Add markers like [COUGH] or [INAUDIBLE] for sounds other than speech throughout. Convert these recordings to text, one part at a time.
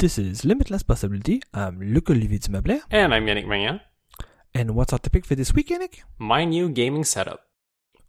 This is Limitless Possibility. I'm Luc Olivier Dumabler. And I'm Yannick Magnan. And what's our topic for this week, Yannick? My new gaming setup.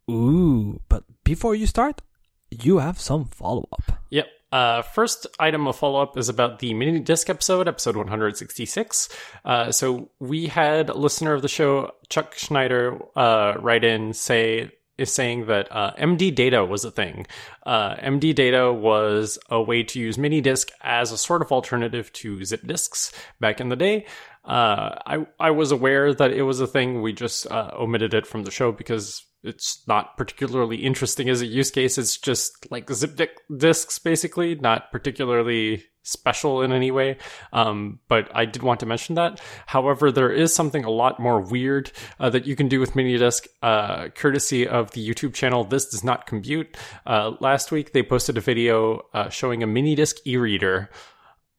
Ooh, but before you start, you have some follow up. Yep. Uh, first item of follow up is about the mini disc episode, episode 166. Uh, so we had a listener of the show, Chuck Schneider, uh, write in say is saying that uh, MD data was a thing. Uh, MD data was a way to use mini disc as a sort of alternative to zip disks back in the day. Uh, I I was aware that it was a thing. We just uh, omitted it from the show because it's not particularly interesting as a use case. It's just like zip disks, basically, not particularly special in any way. Um, but I did want to mention that. However, there is something a lot more weird uh, that you can do with Minidisc, uh, courtesy of the YouTube channel. This does not compute. Uh, last week they posted a video uh, showing a Minidisc e-reader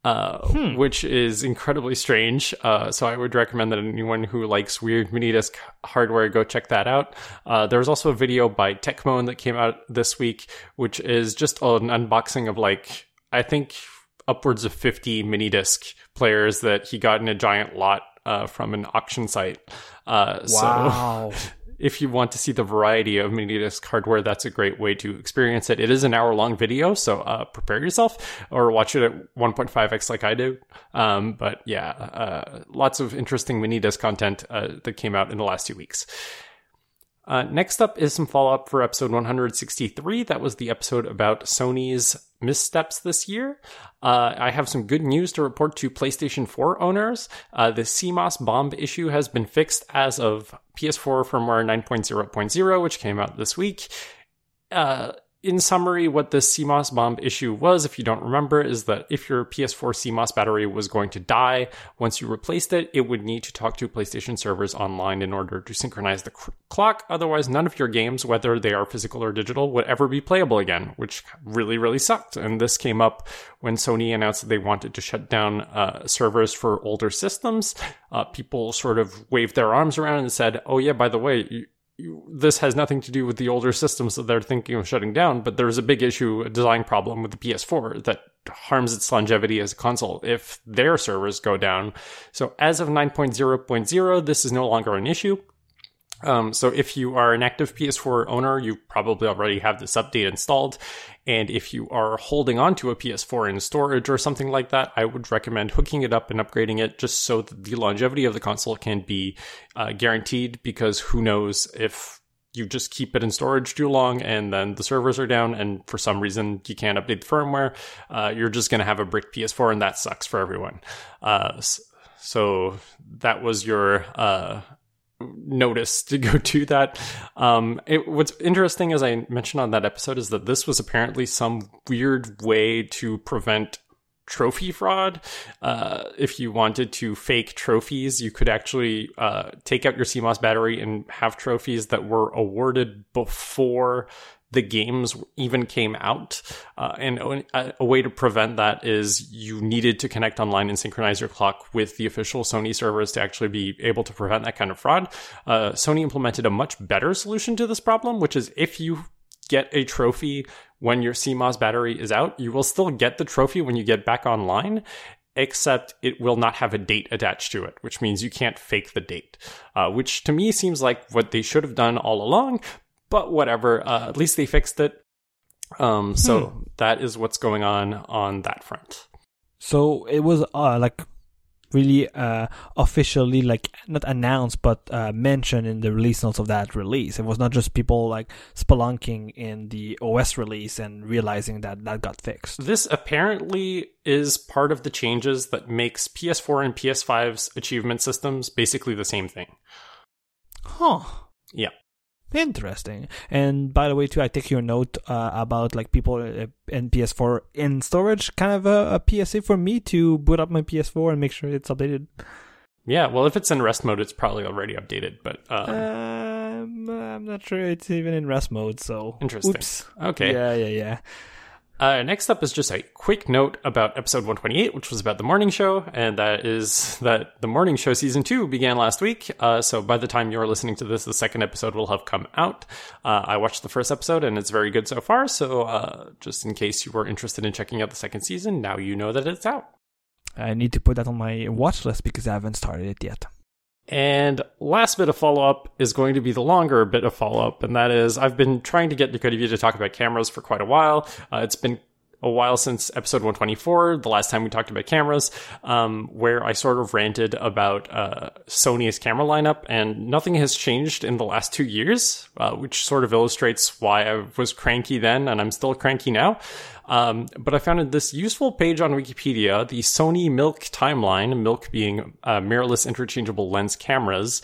uh, hmm. which is incredibly strange. Uh, so I would recommend that anyone who likes weird mini disc hardware go check that out. Uh, there's also a video by Techmoan that came out this week, which is just an unboxing of like I think upwards of 50 mini disc players that he got in a giant lot uh, from an auction site. Uh, wow. So [LAUGHS] if you want to see the variety of mini disc hardware, that's a great way to experience it. It is an hour long video, so uh, prepare yourself or watch it at 1.5x like I do. Um, but yeah, uh, lots of interesting mini disc content uh, that came out in the last two weeks. Uh, next up is some follow up for episode 163. That was the episode about Sony's missteps this year. Uh, I have some good news to report to PlayStation 4 owners. Uh, the CMOS bomb issue has been fixed as of PS4 firmware 9.0.0, which came out this week. Uh, in summary, what the CMOS bomb issue was, if you don't remember, is that if your PS4 CMOS battery was going to die once you replaced it, it would need to talk to PlayStation servers online in order to synchronize the clock. Otherwise, none of your games, whether they are physical or digital, would ever be playable again, which really, really sucked. And this came up when Sony announced that they wanted to shut down uh, servers for older systems. Uh, people sort of waved their arms around and said, oh, yeah, by the way, this has nothing to do with the older systems that they're thinking of shutting down, but there's a big issue, a design problem with the PS4 that harms its longevity as a console if their servers go down. So as of 9.0.0, this is no longer an issue. Um, so if you are an active PS4 owner, you probably already have this update installed. And if you are holding on to a PS4 in storage or something like that, I would recommend hooking it up and upgrading it just so that the longevity of the console can be uh, guaranteed because who knows if you just keep it in storage too long and then the servers are down and for some reason you can't update the firmware, uh, you're just going to have a brick PS4 and that sucks for everyone. Uh, so that was your uh, notice to go do that. Um, it, what's interesting, as I mentioned on that episode, is that this was apparently some weird way to prevent trophy fraud. Uh, if you wanted to fake trophies, you could actually uh, take out your CMOS battery and have trophies that were awarded before the games even came out. Uh, and a, a, way to prevent that is you needed to connect online and synchronize your clock with the official Sony servers to actually be able to prevent that kind of fraud. Uh, Sony implemented a much better solution to this problem, which is if you get a trophy when your CMOS battery is out, you will still get the trophy when you get back online except it will not have a date attached to it, which means you can't fake the date. Uh, which to me seems like what they should have done all along, but whatever. Uh, at least they fixed it. Um, so hmm. that is what's going on on that front. So it was uh, like really uh, officially like not announced but uh, mentioned in the release notes of that release. It was not just people like spelunking in the OS release and realizing that that got fixed. This apparently is part of the changes that makes PS4 and PS5's achievement systems basically the same thing. Huh. Yeah. Interesting. And by the way, too, I take your note uh, about like people uh, in PS4 in storage, kind of a, a, PSA for me to boot up my PS4 and make sure it's updated. Yeah, well, if it's in rest mode, it's probably already updated. But um, um, I'm not sure it's even in rest mode. So interesting. Oops. Okay. Yeah, yeah, yeah. Uh, next up is just a quick note about episode 128, which was about the morning show, and that is that the morning show season two began last week. Uh, so by the time you're listening to this, the second episode will have come out. Uh, I watched the first episode, and it's very good so far. So uh, just in case you were interested in checking out the second season, now you know that it's out. I need to put that on my watch list because I haven't started it yet. And last bit of follow up is going to be the longer bit of follow up, and that is I've been trying to get Decodeview to talk about cameras for quite a while. Uh, it's been a while since episode 124, the last time we talked about cameras, um, where I sort of ranted about uh, Sony's camera lineup, and nothing has changed in the last two years, uh, which sort of illustrates why I was cranky then and I'm still cranky now. Um, but I found this useful page on Wikipedia, the Sony MILC timeline, MILC being uh, mirrorless interchangeable lens cameras.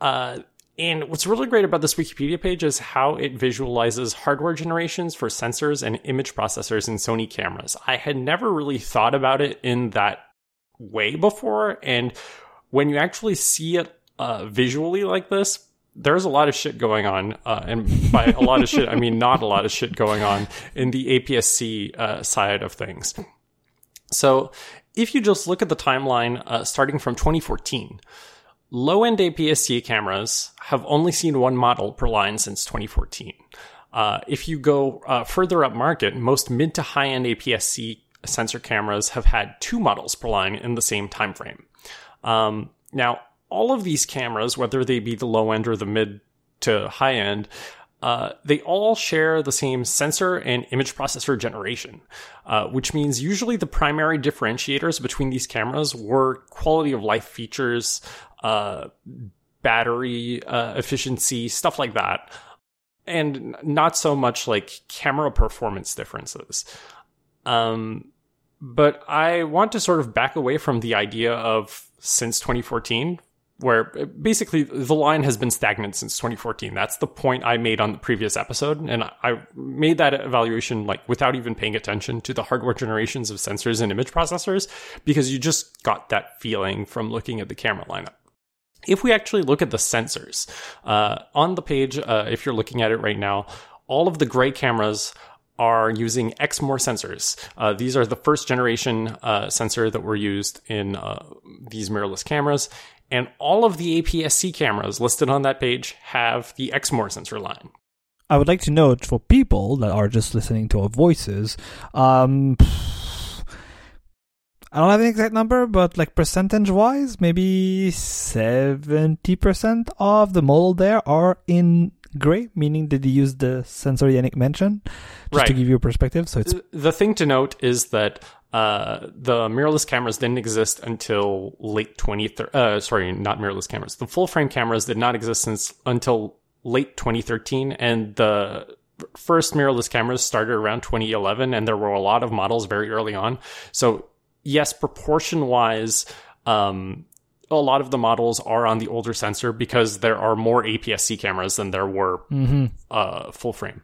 Uh, and what's really great about this Wikipedia page is how it visualizes hardware generations for sensors and image processors in Sony cameras. I had never really thought about it in that way before. And when you actually see it uh, visually like this, there's a lot of shit going on. Uh, and by a lot of shit, I mean not a lot of shit going on in the APS-C uh, side of things. So if you just look at the timeline uh, starting from 2014, Low end APS-C cameras have only seen one model per line since 2014. Uh, if you go uh, further up market, most mid to high end APS-C sensor cameras have had two models per line in the same time frame. Um, now, all of these cameras, whether they be the low end or the mid to high end, uh, they all share the same sensor and image processor generation, uh, which means usually the primary differentiators between these cameras were quality of life features, uh, battery uh, efficiency, stuff like that. And not so much like camera performance differences. Um, but I want to sort of back away from the idea of since 2014, where basically the line has been stagnant since 2014. That's the point I made on the previous episode. And I made that evaluation like without even paying attention to the hardware generations of sensors and image processors because you just got that feeling from looking at the camera lineup. If we actually look at the sensors uh, on the page, uh, if you're looking at it right now, all of the gray cameras are using Exmor sensors. Uh, these are the first generation uh, sensor that were used in uh, these mirrorless cameras. And all of the APS-C cameras listed on that page have the Exmor sensor line. I would like to note for people that are just listening to our voices, um, I don't have an exact number, but like percentage wise, maybe 70% of the model there are in gray, meaning that they use the sensor Yannick mentioned, just Right. to give you a perspective. So it's The thing to note is that uh, the mirrorless cameras didn't exist until late 2013. Uh, sorry, not mirrorless cameras. The full frame cameras did not exist since until late 2013, and the first mirrorless cameras started around 2011, and there were a lot of models very early on. So yes, proportion wise, um, a lot of the models are on the older sensor because there are more APS-C cameras than there were uh, full frame.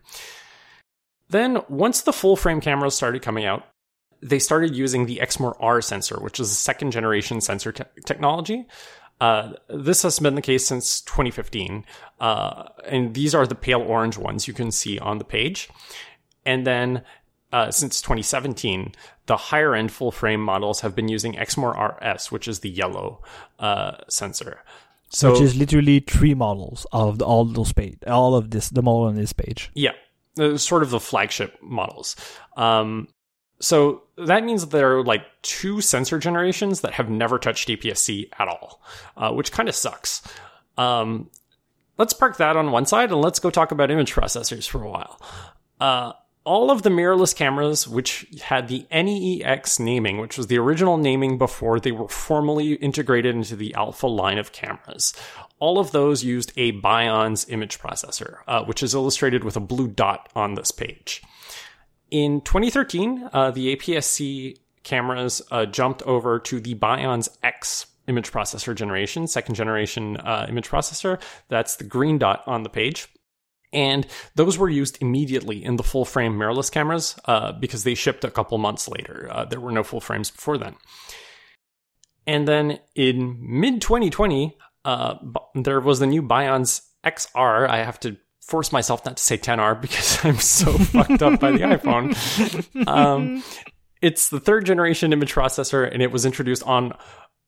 Then, once the full frame cameras started coming out, they started using the Exmor R sensor, which is a second generation sensor te- technology. Uh, this has been the case since 2015. Uh, and these are the pale orange ones you can see on the page. And then uh, since 2017, the higher end full frame models have been using Exmor RS, which is the yellow uh, sensor. So, which is literally three models out of the, all those page, all of this, the model on this page. Yeah, sort of the flagship models. Um, so that means that there are like two sensor generations that have never touched APS-C at all, uh, which kind of sucks. Um, let's park that on one side and let's go talk about image processors for a while. Uh, all of the mirrorless cameras, which had the NEX naming, which was the original naming before they were formally integrated into the Alpha line of cameras, all of those used a Bionz image processor, uh, which is illustrated with a blue dot on this page. In 2013, uh, the APS-C cameras uh, jumped over to the Bionz X image processor generation, second generation uh, image processor. That's the green dot on the page. And those were used immediately in the full frame mirrorless cameras uh, because they shipped a couple months later. Uh, there were no full frames before then. And then in mid 2020, uh, there was the new Bionz XR. I have to force myself not to say 10R because [LAUGHS] I'm so fucked up by the [LAUGHS] iPhone. Um, it's the third generation image processor, and it was introduced on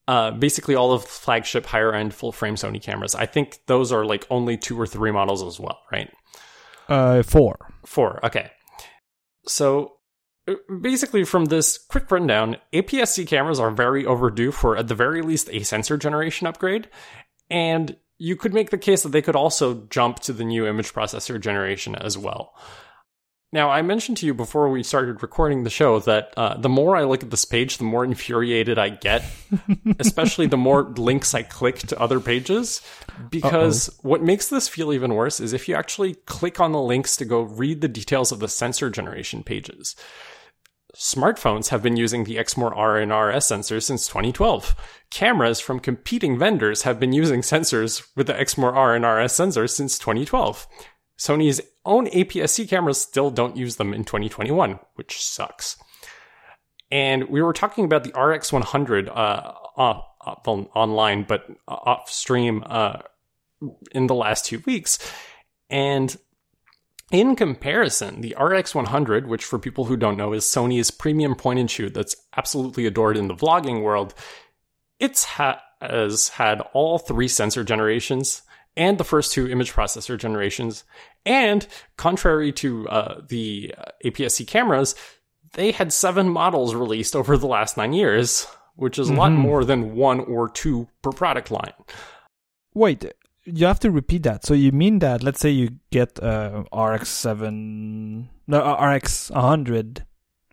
uh, basically all of the flagship higher end full frame Sony cameras. I think those are like only two or three models as well, right? Uh, four. Four. Okay. So basically, from this quick rundown, APS-C cameras are very overdue for, at the very least, a sensor generation upgrade. And you could make the case that they could also jump to the new image processor generation as well. Now, I mentioned to you before we started recording the show that uh, the more I look at this page, the more [LAUGHS] infuriated I get, [LAUGHS] especially the more links I click to other pages. Because Uh-oh. what makes this feel even worse is if you actually click on the links to go read the details of the sensor generation pages. Smartphones have been using the Exmor R and RS sensors since 2012. Cameras from competing vendors have been using sensors with the Exmor R and RS sensors since 2012. Sony's own APS-C cameras still don't use them in 2021, which sucks. And we were talking about the RX100 uh, off, off, online, but off stream uh, in the last two weeks. And in comparison, the RX100, which for people who don't know is Sony's premium point and shoot that's absolutely adored in the vlogging world, it's ha- has had all three sensor generations and the first two image processor generations. And contrary to uh, the uh, APS-C cameras, they had seven models released over the last nine years, which is mm-hmm. a lot mm-hmm. more than one or two per product line. Wait, you have to repeat that. So you mean that let's say you get uh, RX7, no, uh, RX 100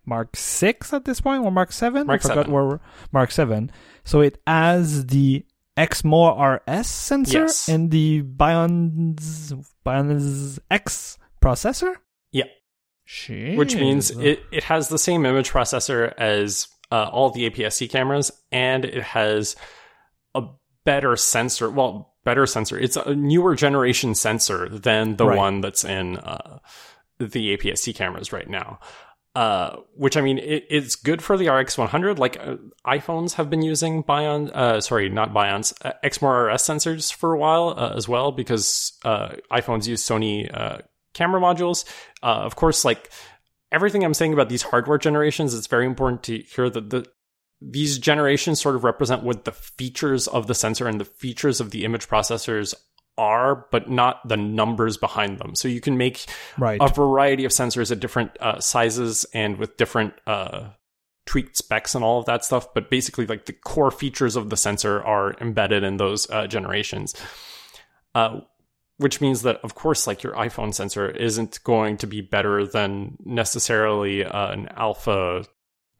Mark 6 at this point or Mark 7? Mark I forgot 7. where Mark 7. So it has the Exmor RS sensor yes. and the Bionz Bionz X processor? Yeah. Jeez. Which means it, it has the same image processor as uh, all the APS-C cameras and it has a better sensor. Well, better sensor. It's a newer generation sensor than the right. one that's in uh, the APS-C cameras right now. Uh, which I mean, it, it's good for the RX 100. Like uh, iPhones have been using Bion, uh, sorry, not Bions, uh, Exmor RS sensors for a while uh, as well because uh, iPhones use Sony camera modules. of course, like everything I'm saying about these hardware generations, it's very important to hear that the these generations sort of represent what the features of the sensor and the features of the image processors are, but not the numbers behind them. So you can make right. a variety of sensors at different uh, sizes and with different uh, tweaked specs and all of that stuff. But basically, like the core features of the sensor are embedded in those uh, generations. Uh, which means that, of course, like your iPhone sensor isn't going to be better than necessarily uh, an alpha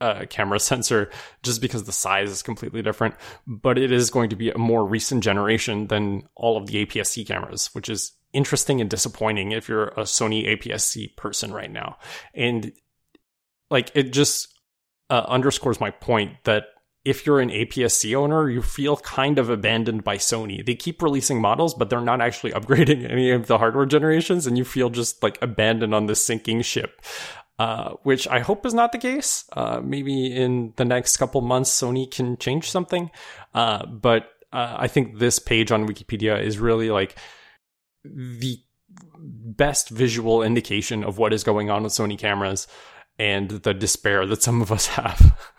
uh, camera [LAUGHS] sensor just because the size is completely different, but it is going to be a more recent generation than all of the APS-C cameras, which is interesting and disappointing if you're a Sony APS-C person right now. And like it just uh, underscores my point that if you're an APS-C owner, you feel kind of abandoned by Sony. They keep releasing models, but they're not actually [LAUGHS] upgrading any of the hardware generations, and you feel just like abandoned on this sinking ship uh, which I hope is not the case. Uh, maybe in the next couple months, Sony can change something. Uh, but uh, I think this page on Wikipedia is really like the best visual indication of what is going on with Sony cameras and the despair that some of us have. [LAUGHS]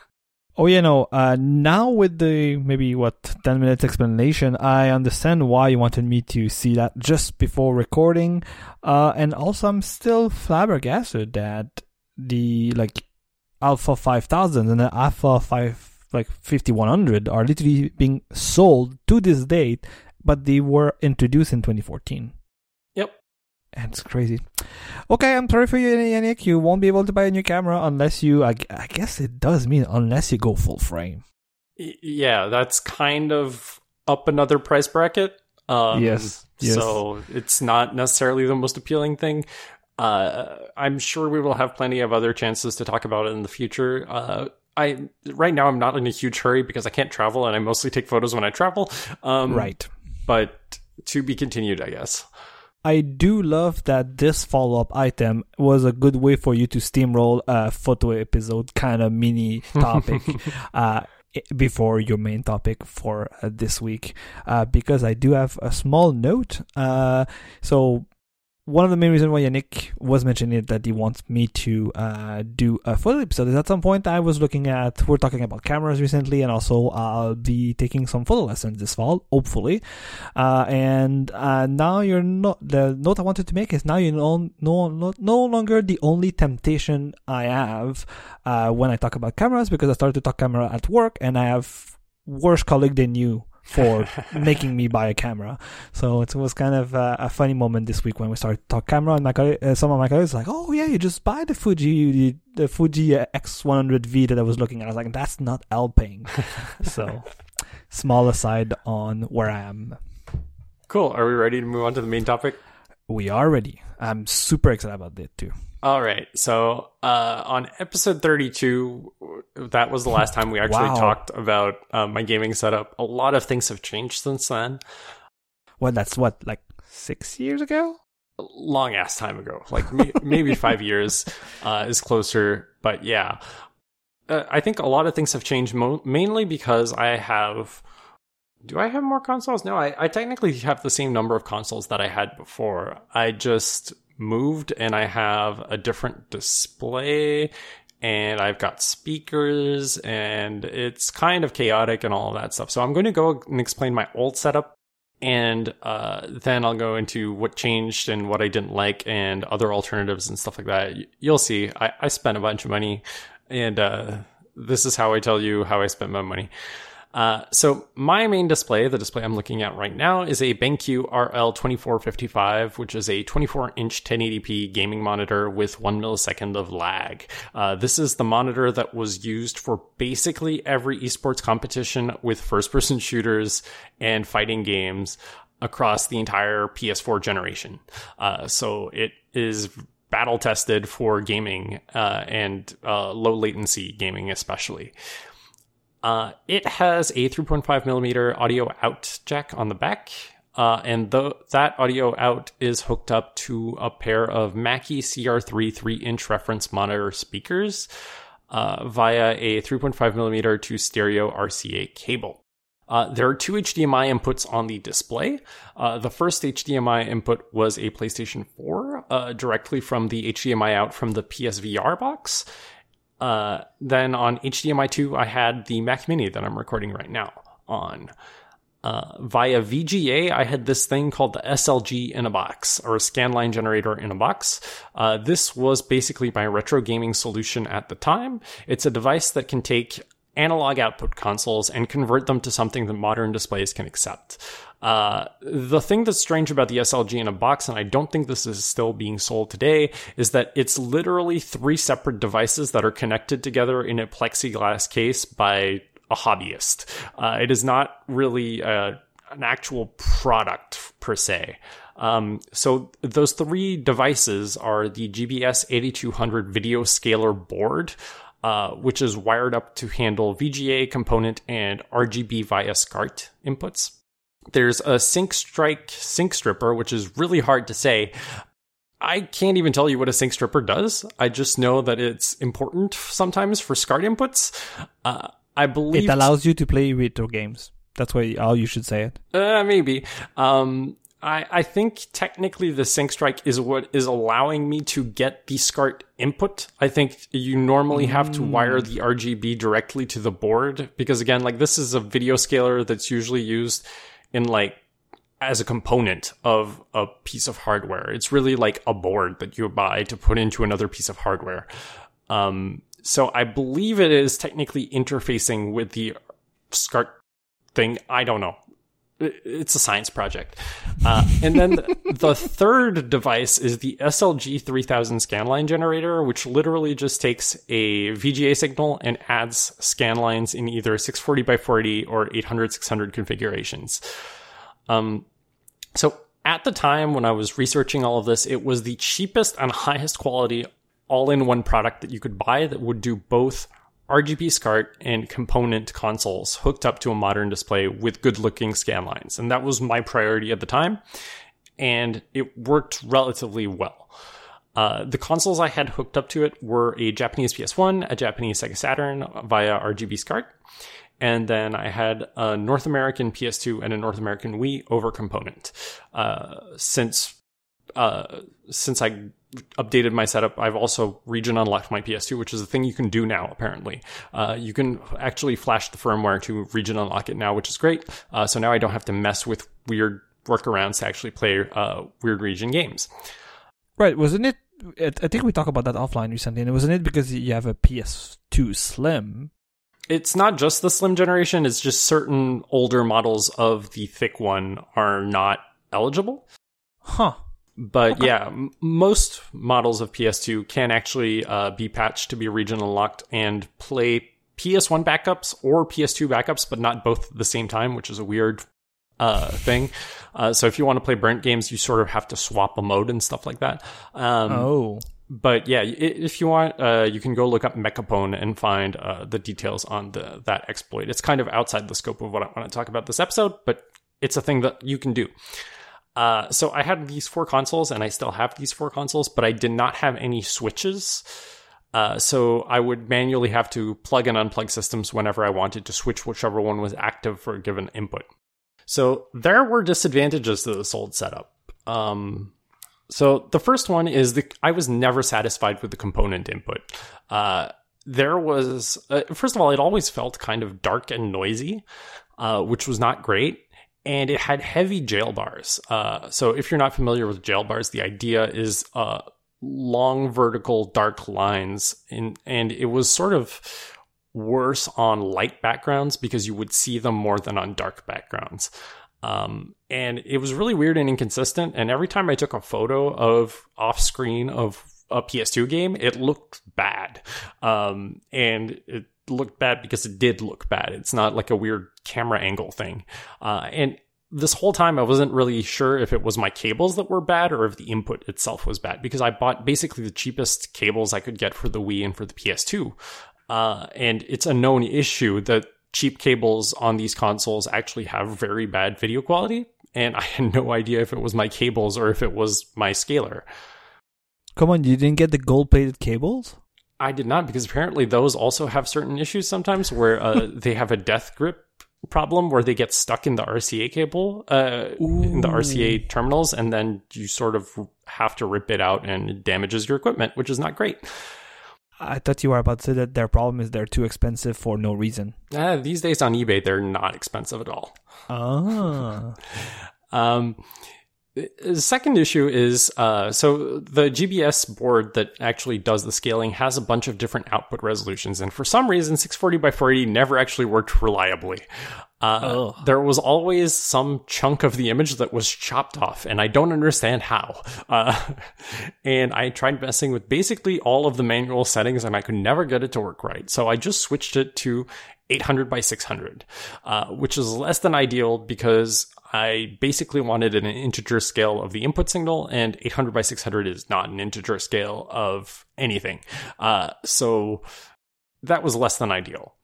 Oh, yeah, no. uh, now with the maybe what 10 minutes explanation, I understand why you wanted me to see that just before recording. Uh, and also, I'm still flabbergasted that the like Alpha 5000 and the Alpha 5 like 5100 are literally being sold to this date, but they were introduced in 2014. Yep. And it's crazy. Okay, I'm sorry for you, Yannick. You won't be able to buy a new camera unless you, I, I guess it does mean unless you go full frame. Yeah, that's kind of up another price bracket. Um, yes, yes. So it's not necessarily the most appealing thing. Uh, I'm sure we will have plenty of other chances to talk about it in the future. Uh, I right now I'm not in a huge hurry because I can't travel and I mostly take photos when I travel. Um, right. But to be continued, I guess. I do love that this follow up item was a good way for you to steamroll a photo episode kind of mini [LAUGHS] topic. uh, before your main topic for uh, this week uh, because I do have a small note. Uh, so one of the main reasons why Yannick was mentioning it that he wants me to uh, do a photo episode is at some point I was looking at we're talking about cameras recently and also I'll be taking some photo lessons this fall hopefully. Uh, and uh, now you're not the note I wanted to make is now you know no no, no longer the only temptation I have uh, when I talk about cameras because I started to talk camera at work and I have worse colleague than you for making me buy a camera. So it was kind of uh, a funny moment this week when we started to talk camera, and my uh, some of my colleagues like, "Oh yeah, you just buy the Fuji, the, the Fuji X100V that I was looking at." I was like, "That's not helping." [LAUGHS] so small aside on where I am. Cool. Are we ready to move on to the main topic? We are ready. I'm super excited about that too. All right. So uh, on episode 32, that was the last time we actually Wow. talked about uh, my gaming setup. A lot of things have changed since then. Well, that's what like six years ago. A long ass time ago, like may- maybe [LAUGHS] five years uh, is closer. But yeah, uh, I think a lot of things have changed mo- mainly because I have. Do I have more consoles? No, I, I technically have the same number of consoles that I had before. I just moved and I have a different display and I've got speakers and it's kind of chaotic and all that stuff. So I'm going to go and explain my old setup and uh, then I'll go into what changed and what I didn't like and other alternatives and stuff like that. You'll see. I, I spent a bunch of money and uh, this is how I tell you how I spent my money. Uh, so my main display, the display I'm looking at right now, is a BenQ RL2455, which is a 24-inch 1080p gaming monitor with one millisecond of lag. Uh, this is the monitor that was used for basically every esports competition with first-person [LAUGHS] shooters and fighting games across the entire PS4 generation. Uh, so it is battle tested for gaming uh, and uh, low latency gaming, especially. Uh, it has a 3.5 millimeter audio out jack on the back. Uh, and th- that audio out is hooked up to a pair of Mackie CR3 3 inch reference monitor speakers uh, via a 3.5 millimeter to stereo RCA cable. Uh, there are two HDMI inputs on the display. Uh, the first HDMI input was a PlayStation 4 uh, directly from the HDMI out from the PSVR box. Uh, then on HDMI 2, I had the Mac Mini that I'm recording right now on. Uh, via VGA, I had this thing called the SLG in a box, or a scanline generator in a box. Uh, this was basically my retro gaming solution at the time. It's a device that can take analog output consoles and convert them to something that modern displays can accept. Uh, the thing that's strange about the SLG in a box, and I don't think this is still being sold today, is that it's literally three separate devices that are connected together in a plexiglass case by a hobbyist. Uh, it is not really uh, an actual product per se. Um, so those three devices are the GBS 8200 video scaler board, uh, which is wired up to handle VGA component and RGB via SCART inputs. There's a Sync Strike sync stripper, which is really hard to say. I can't even tell you what a sync stripper does. I just know that it's important sometimes for SCART inputs. Uh, I believe It allows you to play retro games. That's why how you should say it. Uh, maybe. Um, I, I think technically the sync strike is what is allowing me to get the SCART input. I think you normally have to wire the RGB directly to the board because again, like this is a video scaler that's usually used in like as a component of a piece of hardware. It's really like a board that you buy to put into another piece of hardware. Um, so I believe it is technically interfacing with the SCART thing. I don't know. It- It's a science project. Uh, and then the third device is the SLG 3000 scanline generator, which literally just takes a VGA signal and adds scanlines in either 640 by 40 or 800 600 configurations. Um, so at the time when I was researching all of this, it was the cheapest and highest quality all in one product that you could buy that would do both RGB SCART and component consoles hooked up to a modern display with good looking scan lines. And that was my priority at the time. And it worked relatively well. Uh, the consoles I had hooked up to it were a Japanese PS1, a Japanese Sega Saturn via RGB SCART, and then I had a North American PS2 and a North American Wii over component. Uh, since uh, since I updated my setup, I've also region unlocked my PS2, which is a thing you can do now, apparently. Uh, you can actually flash the firmware to region unlock it now, which is great. Uh, so now I don't have to mess with weird workarounds to actually play uh, weird region games. Right, wasn't it? I think we talked about that offline recently, and wasn't it because you have a PS2 Slim? It's not just the Slim generation, it's just certain older models of the thick one are not eligible. Huh. But Okay. yeah, m- most models of PS2 can actually uh, be patched to be region unlocked and play PS1 backups or PS2 backups, but not both at the same time, which is a weird uh, thing. Uh, so if you want to play burnt games, you sort of have to swap a mode and stuff like that. Um, Oh. but yeah, if you want, uh, you can go look up MechaPwn and find uh, the details on the, that exploit. It's kind of outside the scope of what I want to talk about this episode, but it's a thing that you can do. Uh, so I had these four consoles, and I still have these four consoles, but I did not have any switches. Uh, so I would manually have to plug and unplug systems whenever I wanted to switch whichever one was active for a given input. So there were disadvantages to this old setup. Um, so the first one is that I was never satisfied with the component input. Uh, there was, uh, first of all, it always felt kind of dark and noisy, uh, which was not great. And it had heavy jail bars. Uh, so if you're not familiar with jail bars, the idea is uh, long vertical dark lines, in, and it was sort of worse on light backgrounds because you would see them more than on dark backgrounds. Um, and it was really weird and inconsistent. And every time I took a photo of off screen of a PS2 game, it looked bad. Um, and it looked bad because it did look bad. It's not like a weird camera angle thing. Uh, and this whole time I wasn't really sure if it was my cables that were bad or if the input itself was bad because I bought basically the cheapest cables I could get for the Wii and for the PS2. Uh, and it's a known issue that cheap cables on these consoles actually have very bad video quality. And I had no idea if it was my cables or if it was my scaler. Come on, you didn't get the gold plated cables? I did not because apparently those also have certain issues sometimes where uh, [LAUGHS] they have a death grip problem where they get stuck in the RCA cable, uh, in the RCA terminals, and then you sort of have to rip it out and it damages your equipment, which is not great. I thought you were about to say that their problem is they're too expensive for no reason. Uh, these days on eBay, they're not expensive at all. Ah. [LAUGHS] Um, the second issue is uh, so the GBS board that actually does the scaling has a bunch of different output resolutions, and for some reason, 640 by 480 never actually worked reliably. Uh, there was always some chunk of the image that was chopped off, and I don't understand how. Uh, [LAUGHS] and I tried messing with basically all of the manual settings, and I could never get it to work right. So I just switched it to 800 by 600, uh, which is less than ideal because I basically wanted an integer scale of the input signal, and 800 by 600 is not an integer scale of anything. Uh, so that was less than ideal.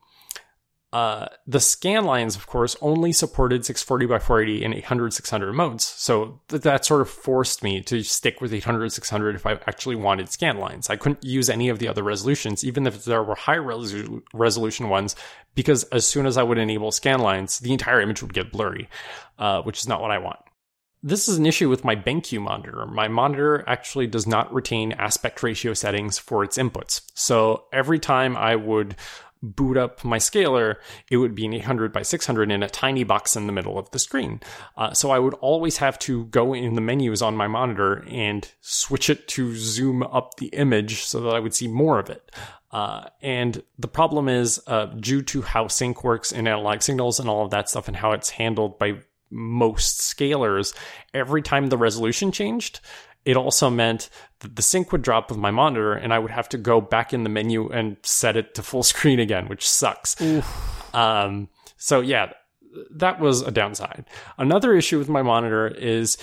Uh, the scan lines, of course, only supported 640 by 480 and 800 600 modes. So th- that sort of forced me to stick with 800 600 if I actually wanted scan lines. I couldn't use any of the other resolutions, even if there were high resolu- resolution ones, because as soon as I would enable scan lines, the entire image would get blurry, uh, which is not what I want. This is an issue with my BenQ monitor. My monitor actually does not retain aspect ratio settings for its inputs. So every time I would boot up my scaler, it would be an 800 by 600 in a tiny box in the middle of the screen. Uh, so I would always have to go in the menus on my monitor and switch it to zoom up the image so that I would see more of it. Uh, and the problem is, uh, due to how sync works in analog signals and all of that stuff and how it's handled by most scalers, every time the resolution changed, it also meant that the sync would drop with my monitor and I would have to go back in the menu and set it to full [LAUGHS] screen again, which sucks. Um, so yeah, that was a downside. Another issue with my monitor is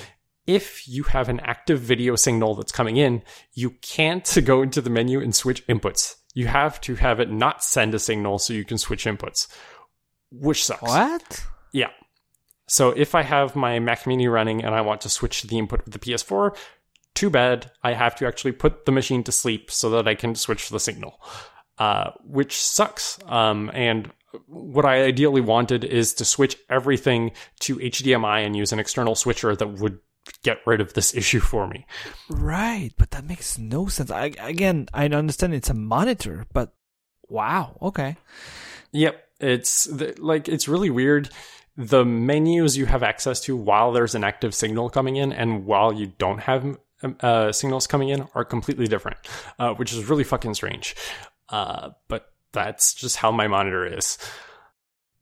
if you have an active video signal that's coming in, you can't [LAUGHS] go into the menu and switch inputs. You have to have it not send a signal so you can switch inputs, which sucks. What? Yeah. So if I have my Mac Mini running and I want to switch the input of the PS4, too bad. I have to actually put the machine to sleep so that I can switch the signal, uh, which sucks. Um, and what I ideally wanted is to switch everything to HDMI and use an external switcher that would get rid of this [LAUGHS] issue for me. Right, but that makes no sense. I, again, I understand it's a monitor, but wow, okay. Yep, it's like it's really weird. The menus you have access to while there's an active signal coming in and while you don't have uh, signals coming in are completely different, uh, which is really fucking strange. Uh, but that's just how my monitor is.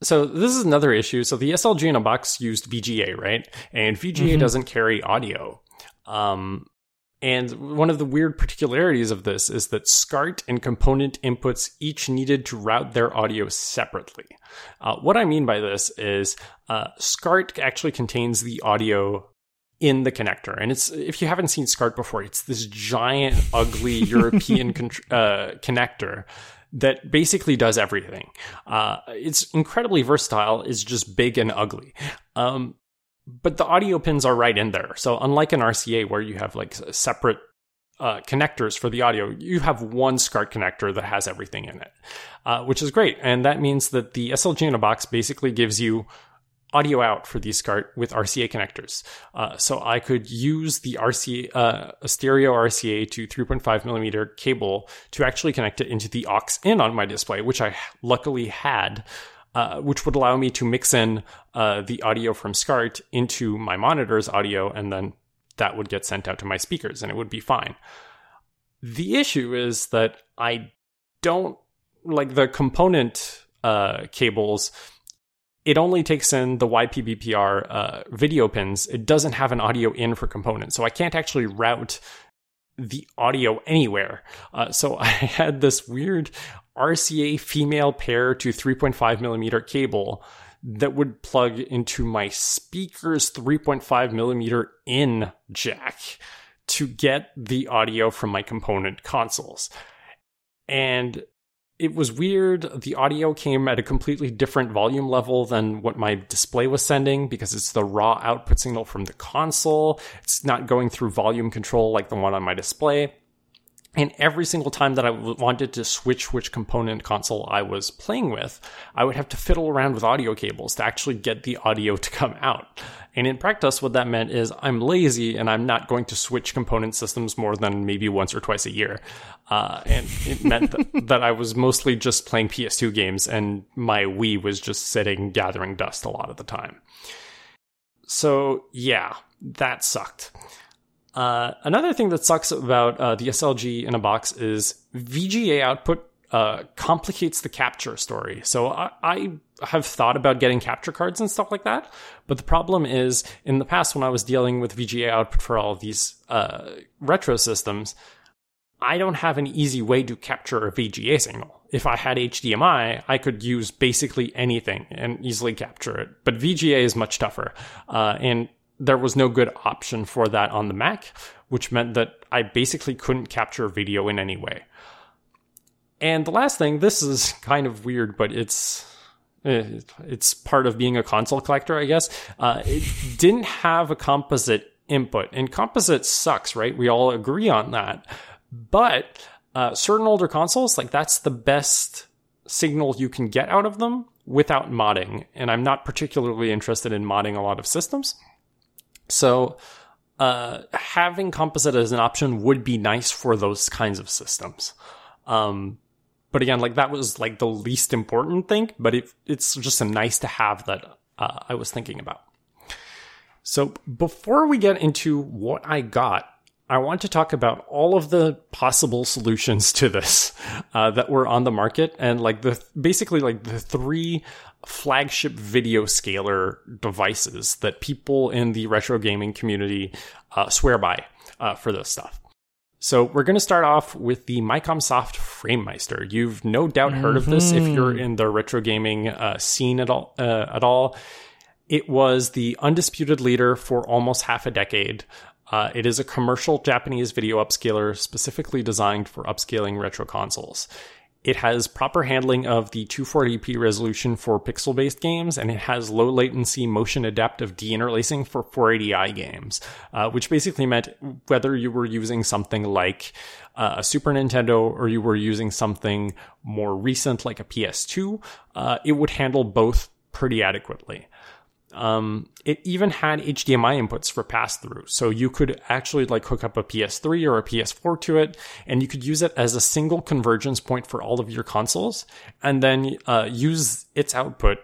So this is another issue. So the SLG in a box used VGA, right? And VGA mm-hmm. doesn't carry audio. Um, and one of the weird particularities of this is that SCART and component inputs each needed to route their audio separately. Uh, what I mean by this is uh, SCART actually contains the audio in the connector. And it's, if you haven't seen SCART before, it's this giant, ugly [LAUGHS] European con- uh, connector that basically does everything. Uh, it's incredibly versatile. It's just big and ugly. Um, but the audio pins are right in there. So unlike an RCA where you have like separate uh, connectors for the audio, you have one SCART connector that has everything in it, uh, which is great. And that means that the SLG in a box basically gives you audio out for the SCART with RCA connectors. Uh, so I could use the RCA, uh, a stereo RCA to 3.5 millimeter cable to actually connect it into the aux in on my display, which I luckily had. Uh, which would allow me to mix in uh, the audio from SCART into my monitor's audio, and then that would get sent out to my speakers, and it would be fine. The issue is that I don't like the component uh, cables it only takes in the YPBPR uh, video pins. It doesn't have an audio in for components. So I can't actually route the audio anywhere. Uh, so [LAUGHS] I had this weird RCA female pair to 3.5 millimeter cable that would plug into my speaker's 3.5 millimeter in jack to get the audio from my component consoles. And it was weird. The audio came at a completely different volume level than what my display was sending because it's the raw output signal from the console. It's not going through volume control like the one on my display. And every single time that I wanted to switch which component console I was playing with, I would have to fiddle around with audio cables to actually get the audio to come out. And in practice, what that meant is I'm lazy and I'm not going to switch component systems more than maybe once or twice a year. Uh, and it meant that, [LAUGHS] that I was mostly just playing PS2 games and my Wii was just sitting gathering dust a lot of the time. So yeah, that sucked. Uh, another thing that sucks about uh, the SLG in a box is VGA output uh, complicates the capture story. So I, I, have thought about getting capture cards and stuff like that, but the problem is in the past when I was dealing with VGA output for all these uh, retro systems, I don't have an easy way to capture a VGA signal. If I had HDMI, I could use basically anything and easily capture it. But VGA is much tougher. Uh, and there was no good option for that on the Mac, which meant that I basically couldn't capture video in any way. And the last thing, this is [LAUGHS] kind of weird, but it's eh, it's part of being a console collector, I guess. Uh, it didn't have a composite input, and composite sucks, right? We all agree on that. But uh, certain older consoles, like that's the best signal you can get out of them without modding. And I'm not particularly interested in modding a lot of systems. So, uh, having composite as an option would be nice for those kinds of systems. Um, but again, like that was like the least important thing, but it, it's just a nice to have that uh, I was thinking about. So before we get into what I got, I want to talk about all of the possible solutions to this uh, that were on the market and like the basically like the three flagship video scaler devices that people in the retro gaming community uh, swear by uh, for this stuff. So we're going to start off with the Micomsoft FrameMeister. You've no doubt heard mm-hmm. of this if you're mm-hmm. in the retro gaming uh, scene at all. Uh, at all, it was the undisputed leader for almost half a decade. Uh, it is a commercial Japanese video upscaler specifically designed for upscaling retro consoles. It has proper handling of the 240p resolution for pixel based games, and it has low latency motion adaptive deinterlacing for 480i games, uh, which basically meant whether you were using something like uh, a Super Nintendo or you were using something more recent like a PS2, uh, it would handle both pretty adequately. Um, it even had HDMI inputs for pass through. So you could actually like hook up a PS3 or a PS4 to it and you could use it as a single convergence point for all of your consoles and then uh, use its output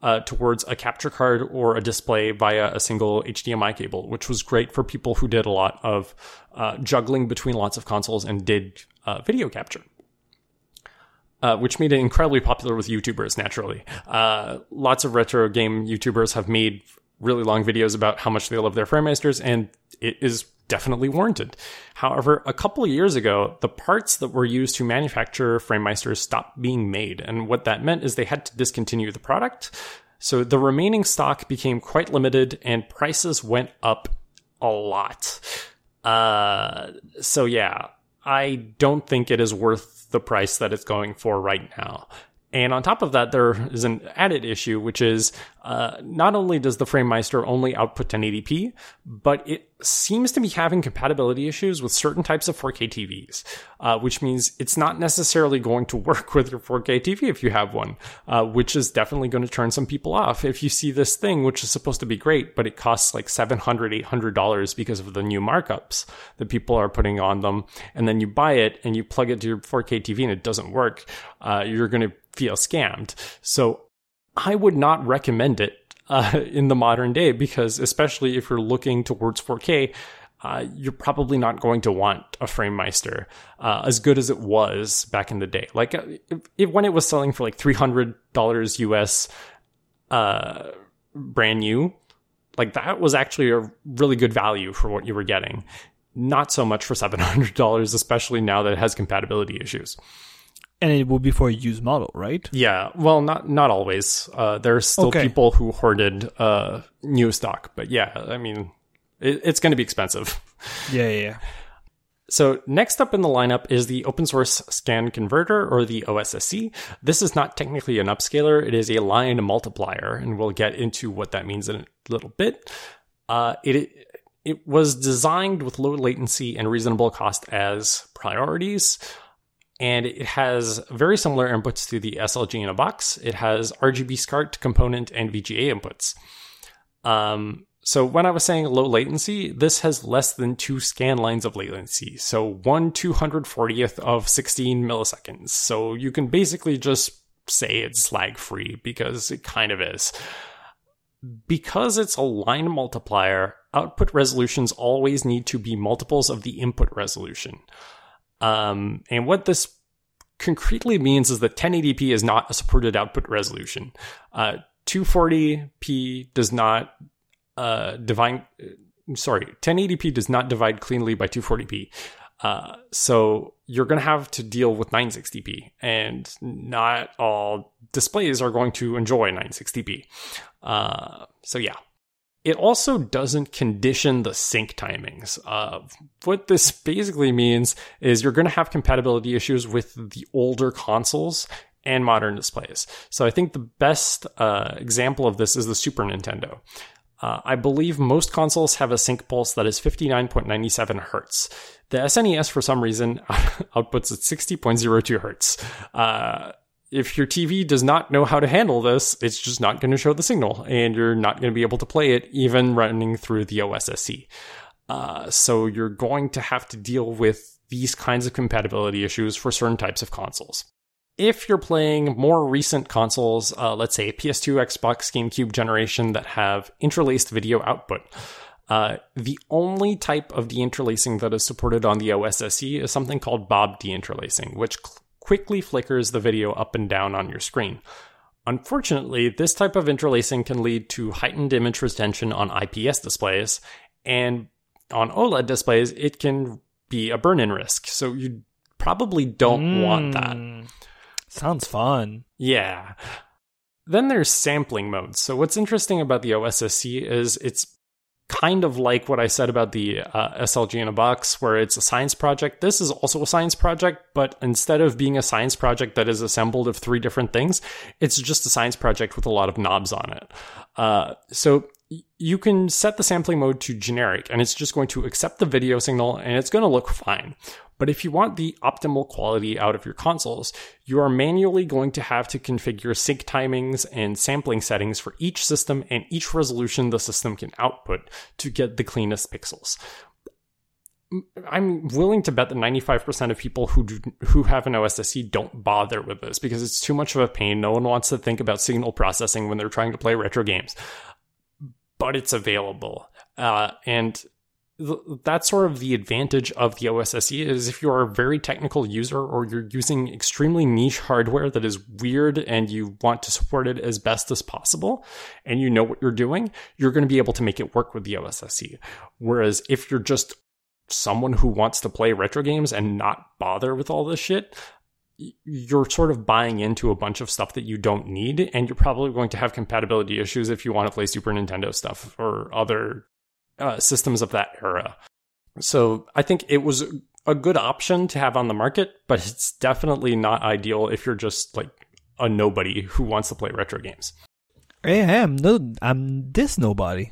uh, towards a capture card or a display via a single HDMI cable, which was great for people who did a lot of uh, juggling between lots of consoles and did uh, video capture. Uh, which made it incredibly popular with YouTubers naturally. Uh, lots of retro game YouTubers have made really long videos about how much they love their FrameMeisters, and it is definitely warranted. However, a couple of years ago, the parts that were used to manufacture FrameMeisters stopped being made, and what that meant is they had to discontinue the product. So the remaining stock became quite limited, and prices went up a lot. Uh, so yeah, I don't think it is worth the price that it's going for right now. And on top of that, there is an added issue, which is uh, not only does the FrameMeister only output 1080p, but it seems to be having compatibility issues with certain types of 4K TVs, uh, which means it's not necessarily going to [LAUGHS] work with your 4K TV if you have one, uh, which is definitely going to turn some people off. If you see this thing, which is supposed to be great, but it costs like $700, $800 because of the new markups that people are putting on them, and then you buy it and you plug it to your 4K TV and it doesn't work, uh, you're going to feel scammed. So I would not recommend it uh, [LAUGHS] in the modern day because, especially if you're looking towards 4K, uh, you're probably not going to want a FrameMeister uh, as good as it was back in the day. Like uh, when it was selling for like three hundred dollars US, uh, brand new, like that was actually a really good value for what you were getting. Not so much for seven hundred dollars, especially now that it has compatibility issues. And it will be for a used model, right? Yeah. Well, not not always. Uh, there's still Okay. people who hoarded uh, new stock, but yeah, I mean, it, it's going to be expensive. [LAUGHS] Yeah, yeah, yeah. So next up in the lineup is the open source scan converter or the OSSC. This is not technically an upscaler. It is a line multiplier and we'll get into what that means in a little bit. Uh, it, it was designed with low latency and reasonable cost as priorities. And it has very similar inputs to the SLG in a box. It has RGB SCART component and VGA inputs. Um, so when I was saying low latency, this has less than two scan lines of latency. So one 240th of 16 milliseconds. So you can basically just say it's lag free because it kind of is. Because it's a line multiplier, output resolutions always need to be multiples of the input resolution. Um, and what this concretely means is that 1080p is not a supported output resolution. Uh, 240p does not uh, divide. Sorry, 1080p does not divide cleanly by 240p. Uh, so you're going to have to deal with 960p, and not all displays are going to enjoy 960p. Uh, so yeah, it also doesn't condition the sync timings. Uh, what this basically means is you're going to have compatibility issues with the older consoles and modern displays. So I think the best uh, example of this is the Super Nintendo. Uh, I believe most consoles have a sync pulse that is 59.97 hertz. The SNES, for some reason, [LAUGHS] outputs at 60.02 hertz. If your TV does not know how to handle this, it's just not going to show the signal, and you're not going to be able to play it even running through the OSSC. Uh, so you're going to have to deal with these kinds of compatibility issues for certain types of consoles. If you're playing more recent consoles, uh, let's say PS2, Xbox, GameCube generation that have interlaced video output, uh, the only type of deinterlacing that is supported on the OSSC is something called Bob deinterlacing, which cl- quickly flickers the video up and down on your screen. Unfortunately, this type of interlacing can lead to heightened image retention on IPS displays, and on OLED displays, it can be a burn in risk. So you probably don't want that. Mm. Sounds fun. Yeah. Then there's sampling modes. So what's interesting about the OSSC is it's kind of like what I said about the uh, SLG in a box, where it's a science project. This is also a science project, but instead of being a science project that is assembled of three different things, it's just a science project with a lot of knobs on it. Uh, so you can set the sampling mode to generic, and it's just going to accept the video signal, and it's going to look fine. But if you want the optimal quality out of your consoles, you are manually going to have to configure sync timings and sampling settings for each system and each resolution the system can output to get the cleanest pixels. I'm willing to bet that 95% of people who do, who have an OSSC don't bother with this because it's too much of a pain. No one wants to think about signal processing when they're trying to play retro games. But it's available. Uh, and that's sort of the advantage of the OSSC is if you're a very technical user or you're using extremely niche hardware that is weird and you want to support it as best as possible and you know what you're doing, you're going to be able to make it work with the OSSC. Whereas if you're just someone who wants to play retro games and not bother with all this shit, you're sort of buying into a bunch of stuff that you don't need, and you're probably going to have compatibility issues if you want to play Super Nintendo stuff or other uh, systems of that era. So I think it was a good option to have on the market, but it's definitely not ideal if you're just like a nobody who wants to play retro games. I am no, I'm this nobody.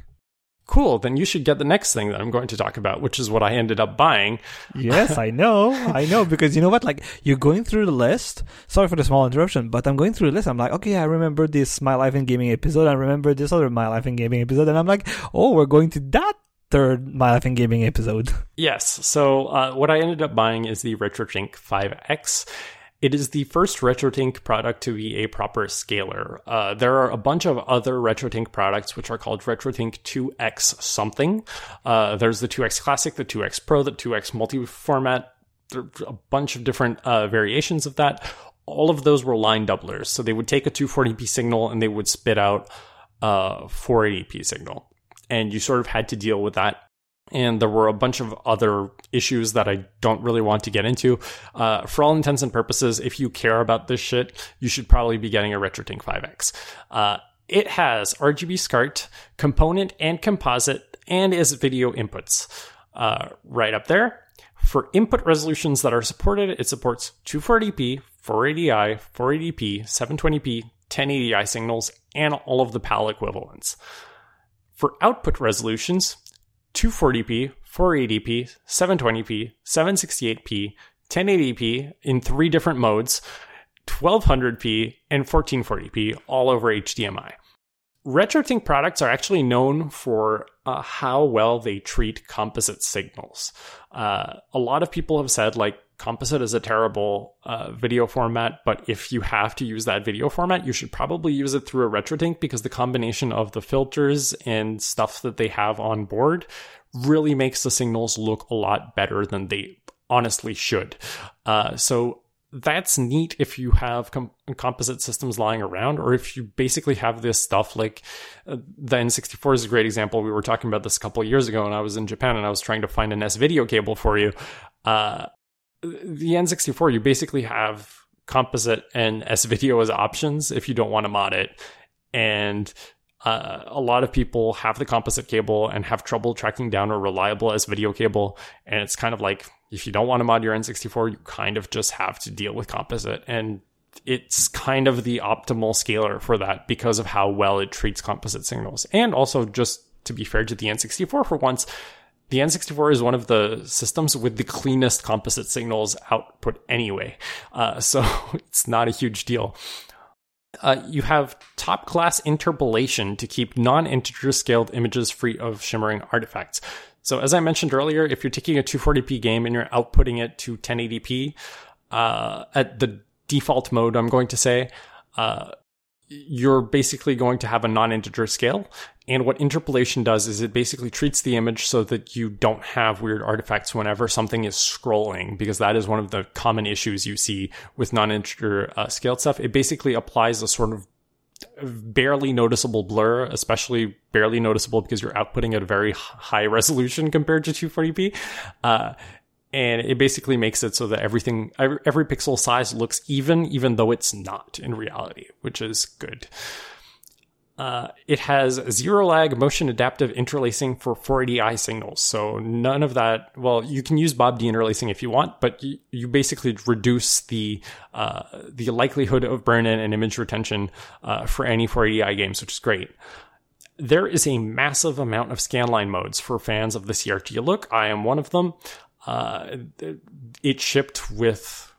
Cool, then you should get the next thing that I'm going to talk about, which is what I ended up buying. Yes, I know. I know [LAUGHS] because you know what? Like you're going through the list. Sorry for the small interruption, but I'm going through the list. I'm like, okay, I remember this My Life in Gaming episode. I remember this other My Life in Gaming episode, and I'm like, oh, we're going to that third My Life in Gaming episode. Yes. So uh, what I ended up buying is the RetroTink 5X. It is the first RetroTink product to be a proper scaler. Uh, there are a bunch of other RetroTink products which are called RetroTink 2X something. Uh, there's the 2X Classic, the 2X Pro, the 2X multi-format. There are a bunch of different uh, variations of that. All of those were line doublers. So they would take a 240p signal and they would spit out a 480p signal. And you sort of had to deal with that and there were a bunch of other issues that I don't really want to get into. Uh, for all intents and purposes, if you care about this shit, you should probably be getting a RetroTink 5X. Uh, it has RGB SCART, component, and composite, and is video inputs. Uh, right up there. For input resolutions that are supported, it supports 240p, 480i, 480p, 720p, 1080i signals, and all of the PAL equivalents. For output resolutions, 240p, 480p, 720p, 768p, 1080p in three different modes, 1200p, and 1440p, all over HDMI. RetroTink products are actually known for uh, how well they treat composite signals. Uh, a lot of people have said, like, composite is a terrible uh, video format, but if you have to use that video format, you should probably use it through a RetroTink because the combination of the filters and stuff that they have on board really makes the signals look a lot better than they honestly should. Uh, so that's neat if you have com- composite systems lying around, or if you basically have this stuff like uh, the N64 is a great example. We were talking about this a couple years ago, and I was in Japan and I was trying to find an S video cable for you. Uh, the N64, you basically have composite and S video as options if you don't want to mod it. And uh, a lot of people have the composite cable and have trouble tracking down a reliable S video cable. And it's kind of like if you don't want to mod your N64, you kind of just have to deal with composite. And it's kind of the optimal scaler for that because of how well it treats composite signals. And also, just to be fair to the N64 for once, the N64 is one of the systems with the cleanest composite signals output anyway. Uh, so [LAUGHS] it's not a huge deal. Uh, you have top class interpolation to keep non integer scaled images free of shimmering artifacts. So, as I mentioned earlier, if you're taking a 240p game and you're outputting it to 1080p uh, at the default mode, I'm going to say, uh, you're basically going to have a non-integer scale. And what interpolation does is it basically treats the image so that you don't have weird artifacts whenever something is scrolling, because that is one of the common issues you see with non-integer uh, scaled stuff. It basically applies a sort of barely noticeable blur, especially barely noticeable because you're outputting at a very high resolution compared to 240p. Uh, and it basically makes it so that everything every, every pixel size looks even even though it's not in reality which is good uh, it has zero lag motion adaptive interlacing for 480i signals. So none of that. Well, you can use Bob D interlacing if you want, but you, you basically reduce the uh, the likelihood of burn-in and image retention uh, for any 480i games, which is great. There is a massive amount of scanline modes for fans of the CRT look. I am one of them. Uh, it shipped with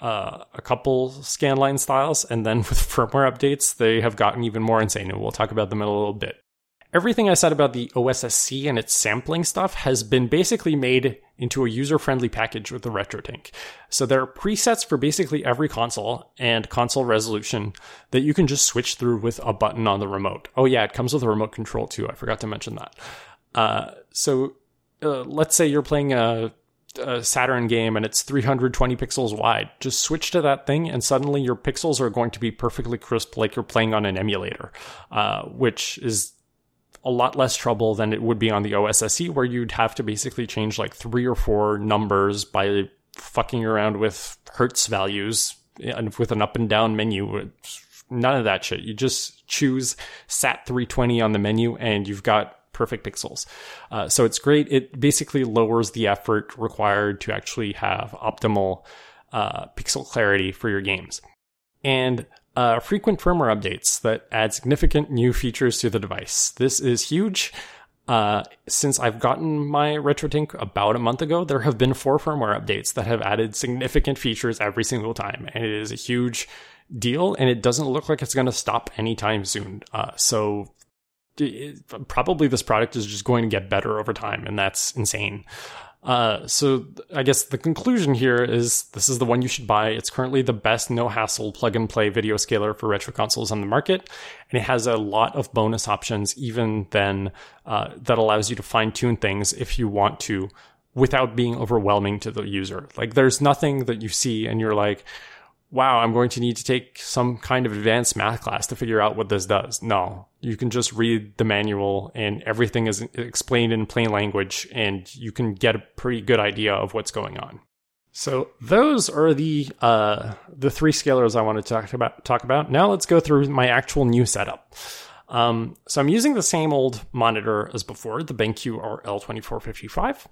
uh, a couple scanline styles, and then [LAUGHS] with firmware updates, they have gotten even more insane. And we'll talk about them in a little bit. Everything I said about the OSSC and its sampling stuff has been basically made into a user friendly package with the RetroTink. So there are presets for basically every console and console resolution that you can just switch through with a button on the remote. Oh, yeah, it comes with a remote control too. I forgot to mention that. Uh, so uh, let's say you're playing a a Saturn game and it's 320 pixels wide. Just switch to that thing, and suddenly your pixels are going to be perfectly crisp, like you're playing on an emulator, uh, which is a lot less trouble than it would be on the OSSC, where you'd have to basically change like three or four numbers by fucking around with hertz values and with an up and down menu. None of that shit. You just choose SAT 320 on the menu, and you've got perfect pixels. Uh, so it's great. It basically lowers the effort required to actually have optimal uh, pixel clarity for your games. And uh, frequent firmware updates that add significant new features to the device. This is huge. Uh, since I've gotten my RetroTink about a month ago, there have been four firmware updates that have added significant features every single time, and it is a huge deal. And it doesn't look like it's going to stop anytime soon. Uh, so probably this product is just going to get better over time, and that's insane. Uh, so I guess the conclusion here is this is the one you should buy. It's currently the best no hassle plug and play video scaler for retro consoles on the market. And it has a lot of bonus options, even then, uh, that allows you to fine tune things if you want to without being overwhelming to the user. Like there's nothing that you see and you're like, wow, I'm going to need to take some kind of advanced math class to figure out what this does. No, you can just read the manual and everything is explained in plain language and you can get a pretty good idea of what's going on. So those are the uh, the three scalers I want to talk about. Talk about now. Let's go through my actual new setup. Um, so I'm using the same old monitor as before, the BenQ RL2455,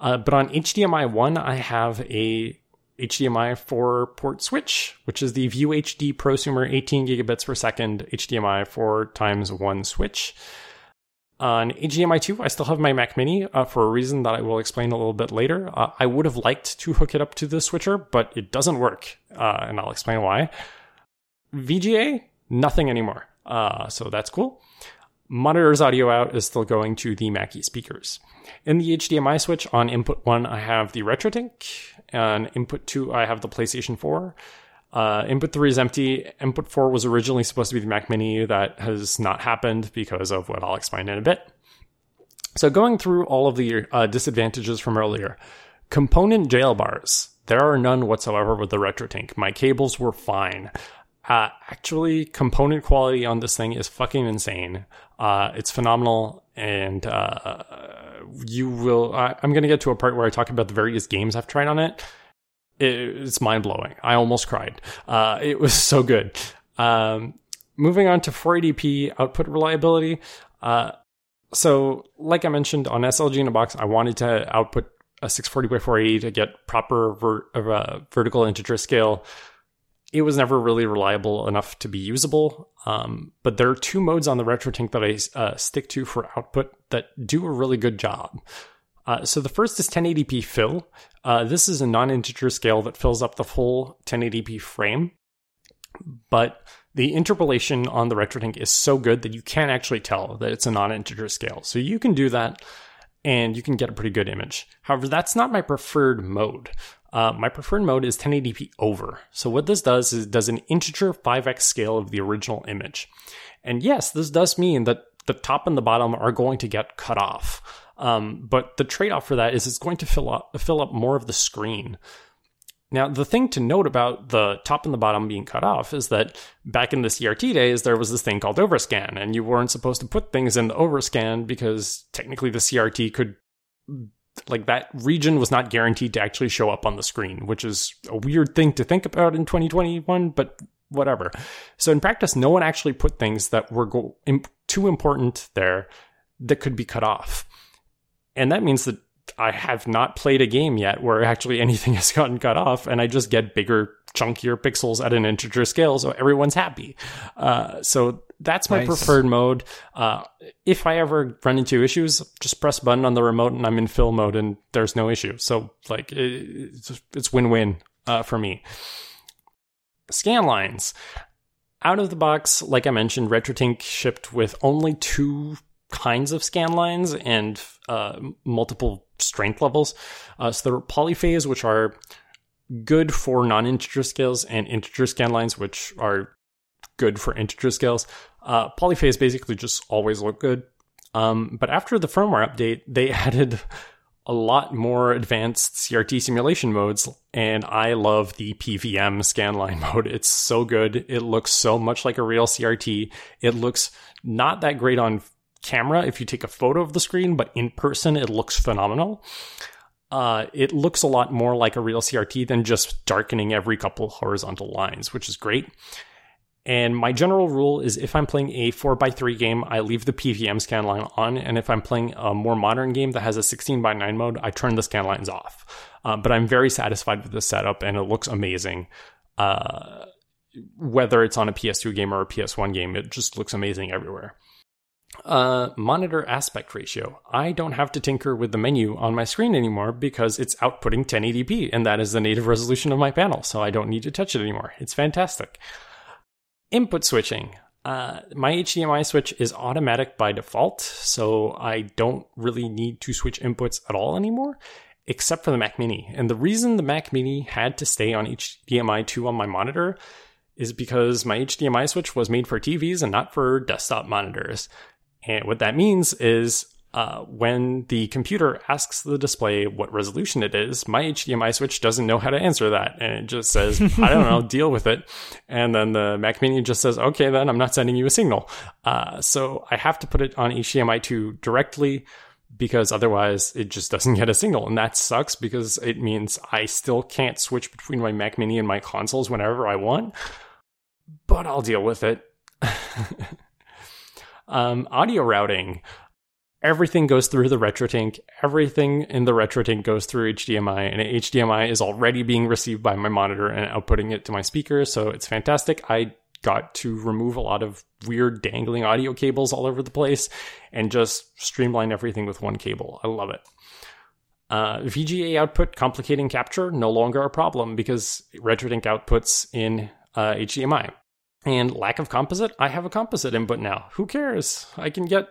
uh, but on HDMI one I have a HDMI 4 port switch, which is the View HD prosumer 18 gigabits per second HDMI 4 times 1 switch. On HDMI 2, I still have my Mac Mini uh, for a reason that I will explain a little bit later. Uh, I would have liked to hook it up to the switcher, but it doesn't work, uh, and I'll explain why. VGA, nothing anymore. Uh, so that's cool. Monitor's audio out is still going to the Mackie speakers. In the HDMI switch on input 1, I have the RetroTink. On input 2, I have the PlayStation 4. Uh, input 3 is empty. Input 4 was originally supposed to be the Mac Mini. That has not happened because of what I'll explain in a bit. So, going through all of the uh, disadvantages from earlier, component jail bars. There are none whatsoever with the RetroTink. My cables were fine. Uh, actually, component quality on this thing is fucking insane. Uh, it's phenomenal, and uh, you will. I, am going to get to a part where I talk about the various games I've tried on it. it it's mind blowing. I almost cried. Uh, it was [LAUGHS] so good. Um, moving on to 480p output reliability. Uh, so, like I mentioned on SLG in a box, I wanted to output a 640 by 480 to get proper ver- uh, vertical integer scale it was never really reliable enough to be usable. Um, but there are two modes on the RetroTink that I uh, stick to for output that do a really good job. Uh, so the first is 1080p fill. Uh, this is a non-integer scale that fills up the full 1080p frame, but the interpolation on the RetroTink is so good that you can't actually tell that it's a non-integer scale. So you can do that and you can get a pretty good image. However, that's not my preferred mode. Uh, my preferred mode is 1080p over. So what this does is it does an integer 5x scale of the original image. And yes, this does mean that the top and the bottom are going to get cut off. Um, but the trade-off for that is it's going to fill up fill up more of the screen. Now, the thing to note about the top and the bottom being cut off is that back in the CRT days, there was this thing called overscan, and you weren't supposed to put things in the overscan because technically the CRT could like that region was not guaranteed to actually show up on the screen, which is a weird thing to think about in 2021, but whatever. So in practice, no one actually put things that were go- too important there that could be cut off. And that means that I have not played a game yet where actually [LAUGHS] anything has gotten cut off and I just get bigger, chunkier pixels at an integer scale. So everyone's happy. Uh, so that's my Nice. preferred mode. Uh, if I ever run into issues, just press button on the remote and I'm in fill mode and there's no issue. So like it, it's, it's win-win uh, for me. Scan lines. Out of the box, like I mentioned, RetroTink shipped with only two kinds of scan lines and uh, multiple strength levels. Uh, so there are polyphase, which are good for non-integer scales, and integer scan lines, which are good for integer scales. Uh, polyphase basically just always look good. Um, but after the firmware update, they [LAUGHS] added a lot more advanced CRT simulation modes, and I love the PVM scanline [LAUGHS] mode. It's so good. It looks so much like a real CRT. It looks not that great on camera if you take a photo of the screen, but in person, it looks phenomenal. Uh, it looks a lot more like a real CRT than just darkening every couple horizontal lines, which is great. And my general rule is if I'm playing a 4x3 game, I leave the PVM scan line on. And if I'm playing a more modern game that has a 16x9 mode, I turn the scan lines off. Uh, but I'm very satisfied with the setup and it looks amazing. Uh, whether it's on a PS2 game or a PS1 game, it just looks amazing everywhere. Uh, monitor aspect ratio. I don't have to tinker with the menu on my screen anymore because it's outputting 1080p, and that is the native resolution of my panel, so I don't need to touch it anymore. It's fantastic. Input switching. Uh, my HDMI switch is automatic by default, so I don't really need to switch inputs at all anymore, except for the Mac Mini. And the reason the Mac Mini had to stay on HDMI 2 on my monitor is because my HDMI switch was made for TVs and not for desktop monitors. And what that means is uh, when the computer asks the display what resolution it is, my HDMI switch doesn't know how to answer that. And it just says, I don't know, [LAUGHS] deal with it. And then the Mac Mini just says, okay, then I'm not sending you a signal. Uh, so I have to put it on HDMI 2 directly because otherwise it just doesn't get a signal. And that sucks because it means I still can't switch between my Mac Mini and my consoles whenever I want. But I'll deal with it. [LAUGHS] um, audio routing. Everything goes through the RetroTink. Everything in the RetroTink goes through HDMI, and HDMI is already being received by my monitor and outputting it to my speaker. So it's fantastic. I got to remove a lot of weird dangling audio cables all over the place and just streamline everything with one cable. I love it. Uh, VGA output complicating capture no longer a problem because RetroTink outputs in uh, HDMI. And lack of composite, I have a composite input now. Who cares? I can get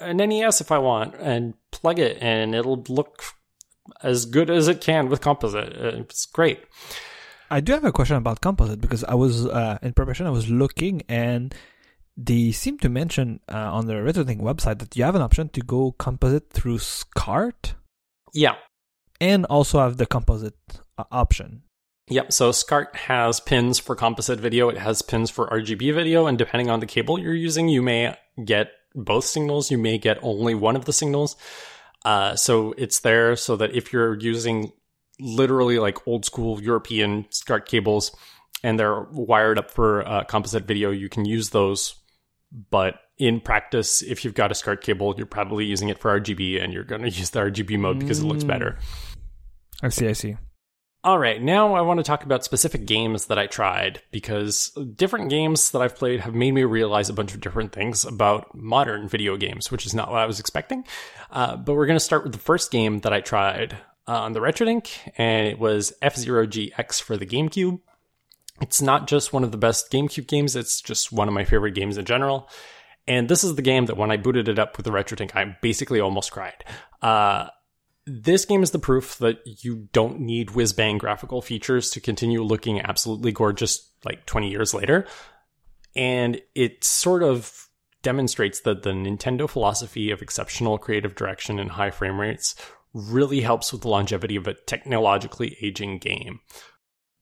an NES if I want and plug it, and it'll look as good as it can with composite. Uh, It's great. I do have a question about composite because I was uh, in preparation. I was looking, and they seem to mention uh, on the RetroTink website that you have an option to go composite through SCART Yeah. and also have the composite uh, option. Yep. So SCART has pins for composite video. It has pins for RGB video, and depending on the cable you're using, you may get both signals. You may get only one of the signals. Uh, so it's there so that if you're using literally like old school European SCART cables and they're wired up for uh, composite video, you can use those. But in practice, if you've got a SCART cable, you're probably using it for RGB and you're going [LAUGHS] to use the RGB mode because it looks Mm. better. I see. I see. All right, now I want to talk about specific games that I tried because different games that I've played have made me realize a bunch of different things about modern video games, which is not what I was expecting. Uh, but we're going to start with the first game that I tried uh, on the RetroTink, and it was F Zero GX for the GameCube. It's not just one of the best GameCube games, it's just one of my favorite games in general. And this is the game that when I booted it up with the RetroTink, I basically almost cried. Uh, this game is the proof that you don't need whiz bang graphical features to continue looking absolutely gorgeous like 20 years later. And it sort of demonstrates that the Nintendo philosophy of exceptional creative direction and high frame rates really helps with the longevity of a technologically aging game.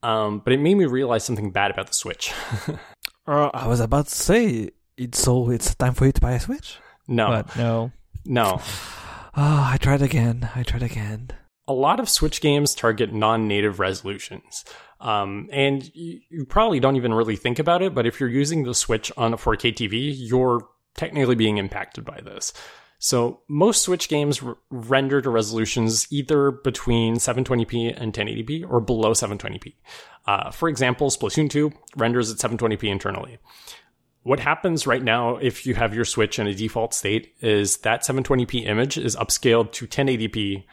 Um, but it made me realize something bad about the Switch. [LAUGHS] Uh, I was about to say it's so it's time for you to buy a Switch, no, but no. no. [LAUGHS] Oh, I tried again. I tried again. a lot of Switch games target non-native resolutions. Um, and you, you probably don't even really think about it, but if you're using the Switch on a 4K TV, you're technically being impacted by this. So most Switch games r- render to resolutions either between 720p and 1080p or below 720p. Uh, for example, Splatoon 2 renders at 720p internally. What happens right now if you have your Switch in a default state is that 720p image is upscaled to 1080p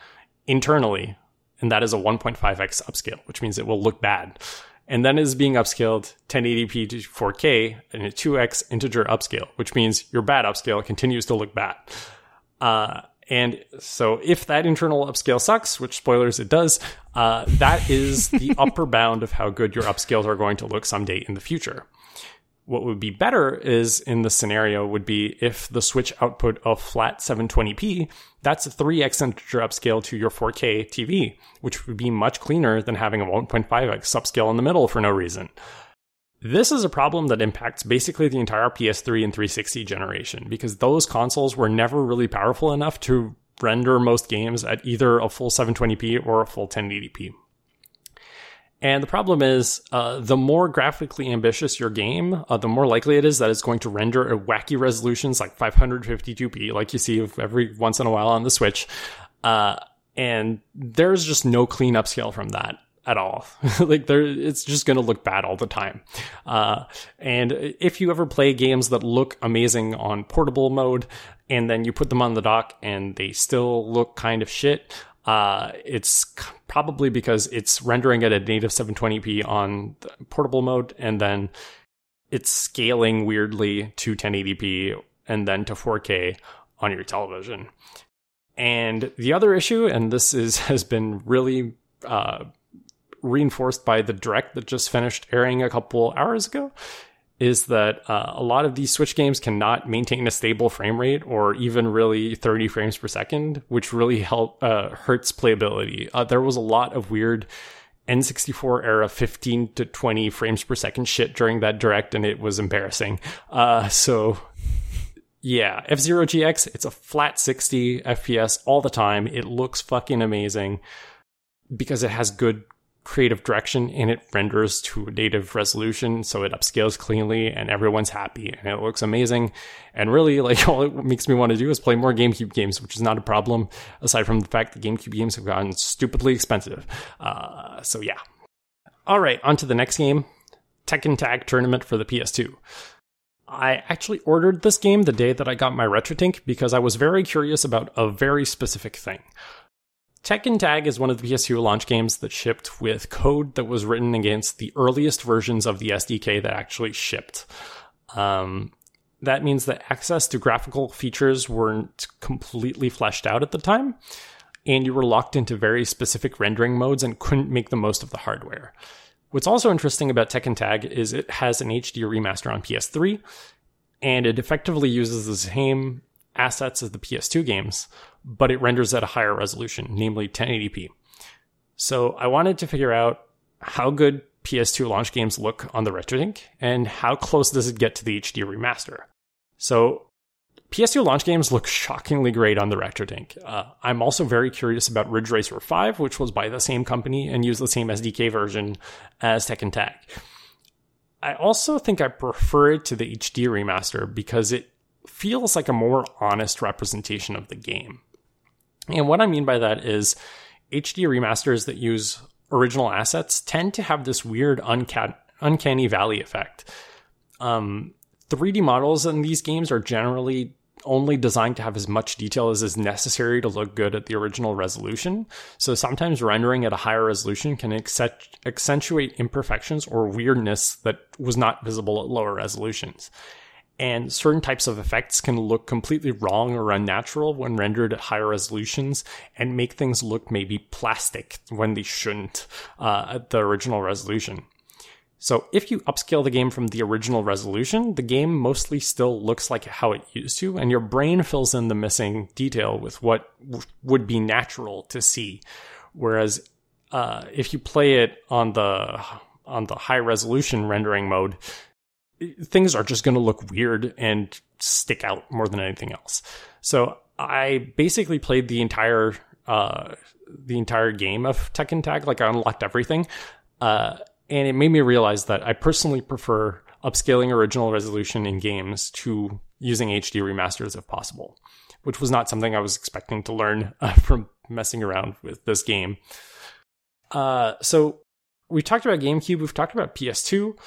internally, and that is a 1.5x upscale, which means it will look bad. And then is being upscaled 1080p to 4K and a 2x integer upscale, which means your bad upscale continues to look bad. Uh, and so if that internal upscale sucks, which spoilers it does, uh, that is the [LAUGHS] upper bound of how good your upscales are going to look someday in the future. What would be better is in the scenario would be if the switch output of flat 720p, that's a 3x integer upscale to your 4K TV, which would be much cleaner than having a 1.5x upscale in the middle for no reason. This is a problem that impacts basically the entire PS3 and 360 generation because those consoles were never really powerful enough to render most games at either a full 720p or a full 1080p. And the problem is, uh, the more graphically ambitious your game, uh, the more likely it is that it's going to render at wacky resolutions like 552p, like you see every once in a while on the Switch. Uh, and there's just no clean upscale from that at all. [LAUGHS] like there, it's just going to look bad all the time. Uh, and if you ever play games that look amazing on portable mode, and then you put them on the dock and they still look kind of shit, uh, it's probably because it's rendering at a native 720p on portable mode, and then it's scaling weirdly to 1080p and then to 4K on your television. And the other issue, and this is [LAUGHS] has been really uh, reinforced by the direct that just finished airing a couple hours ago, is that uh, a lot of these Switch games cannot maintain a stable frame rate or even really 30 frames per second, which really help uh, hurts playability. Uh, there was a lot of weird N64 era 15 to 20 frames per second shit during that direct, and it was embarrassing. Uh, so. Yeah, F Zero GX, it's a flat 60 FPS all the time. It looks fucking amazing because it has good creative direction and it renders to native resolution so it upscales cleanly and everyone's happy and it looks amazing. And really like [LAUGHS] all it makes me want to do is play more gamecube games which is not a problem aside from the fact that gamecube games have gotten stupidly expensive. Uh, so yeah. All right on to the next game tekken tag tournament for the ps2 I actually ordered this game the day that I got my RetroTink because I was very curious about a very specific thing. Tekken Tag is one of the PS2 launch games that shipped with code that was written against the earliest versions of the SDK that actually shipped. Um, that means that access to graphical features weren't completely fleshed out at the time, and you were locked into very specific rendering modes and couldn't make the most of the hardware. What's also interesting about Tekken Tag is it has an HD remaster on PS3, and it effectively uses the same assets of the PS2 games, but it renders at a higher resolution, namely 1080p. So I wanted to figure out how good PS2 launch games look on the RetroTink and how close does it get to the HD remaster. So PS2 launch games look shockingly great on the RetroTink. Uh, I'm also very curious about Ridge Racer 5, which was by the same company and used the same SDK version as Tekken Tag. I also think I prefer it to the HD remaster because it feels like a more honest representation of the game. And what I mean by that is HD remasters that use original assets tend to have this weird unca- uncanny valley effect. Um, 3D models in these games are generally only designed to have as much detail as is necessary to look good at the original resolution. So sometimes rendering at a higher resolution can accentuate imperfections or weirdness that was not visible at lower resolutions and certain types of effects can look completely wrong or unnatural when rendered at higher resolutions and make things look maybe plastic when they shouldn't uh, at the original resolution. So if you upscale the game from the original resolution, the game mostly still looks like how it used to, and your brain fills in the missing detail with what w- would be natural to see. Whereas uh, if you play it on the on the high resolution rendering mode, things are just going to look weird and stick out more than anything else. So I basically played the entire uh, the entire game of Tekken Tag. Like I unlocked everything, uh, and it made me realize that I personally prefer upscaling original resolution in games to using HD remasters if possible, which was not something I was expecting to learn [LAUGHS] uh, from messing around with this game. Uh, so we talked about GameCube, we've talked about PS2.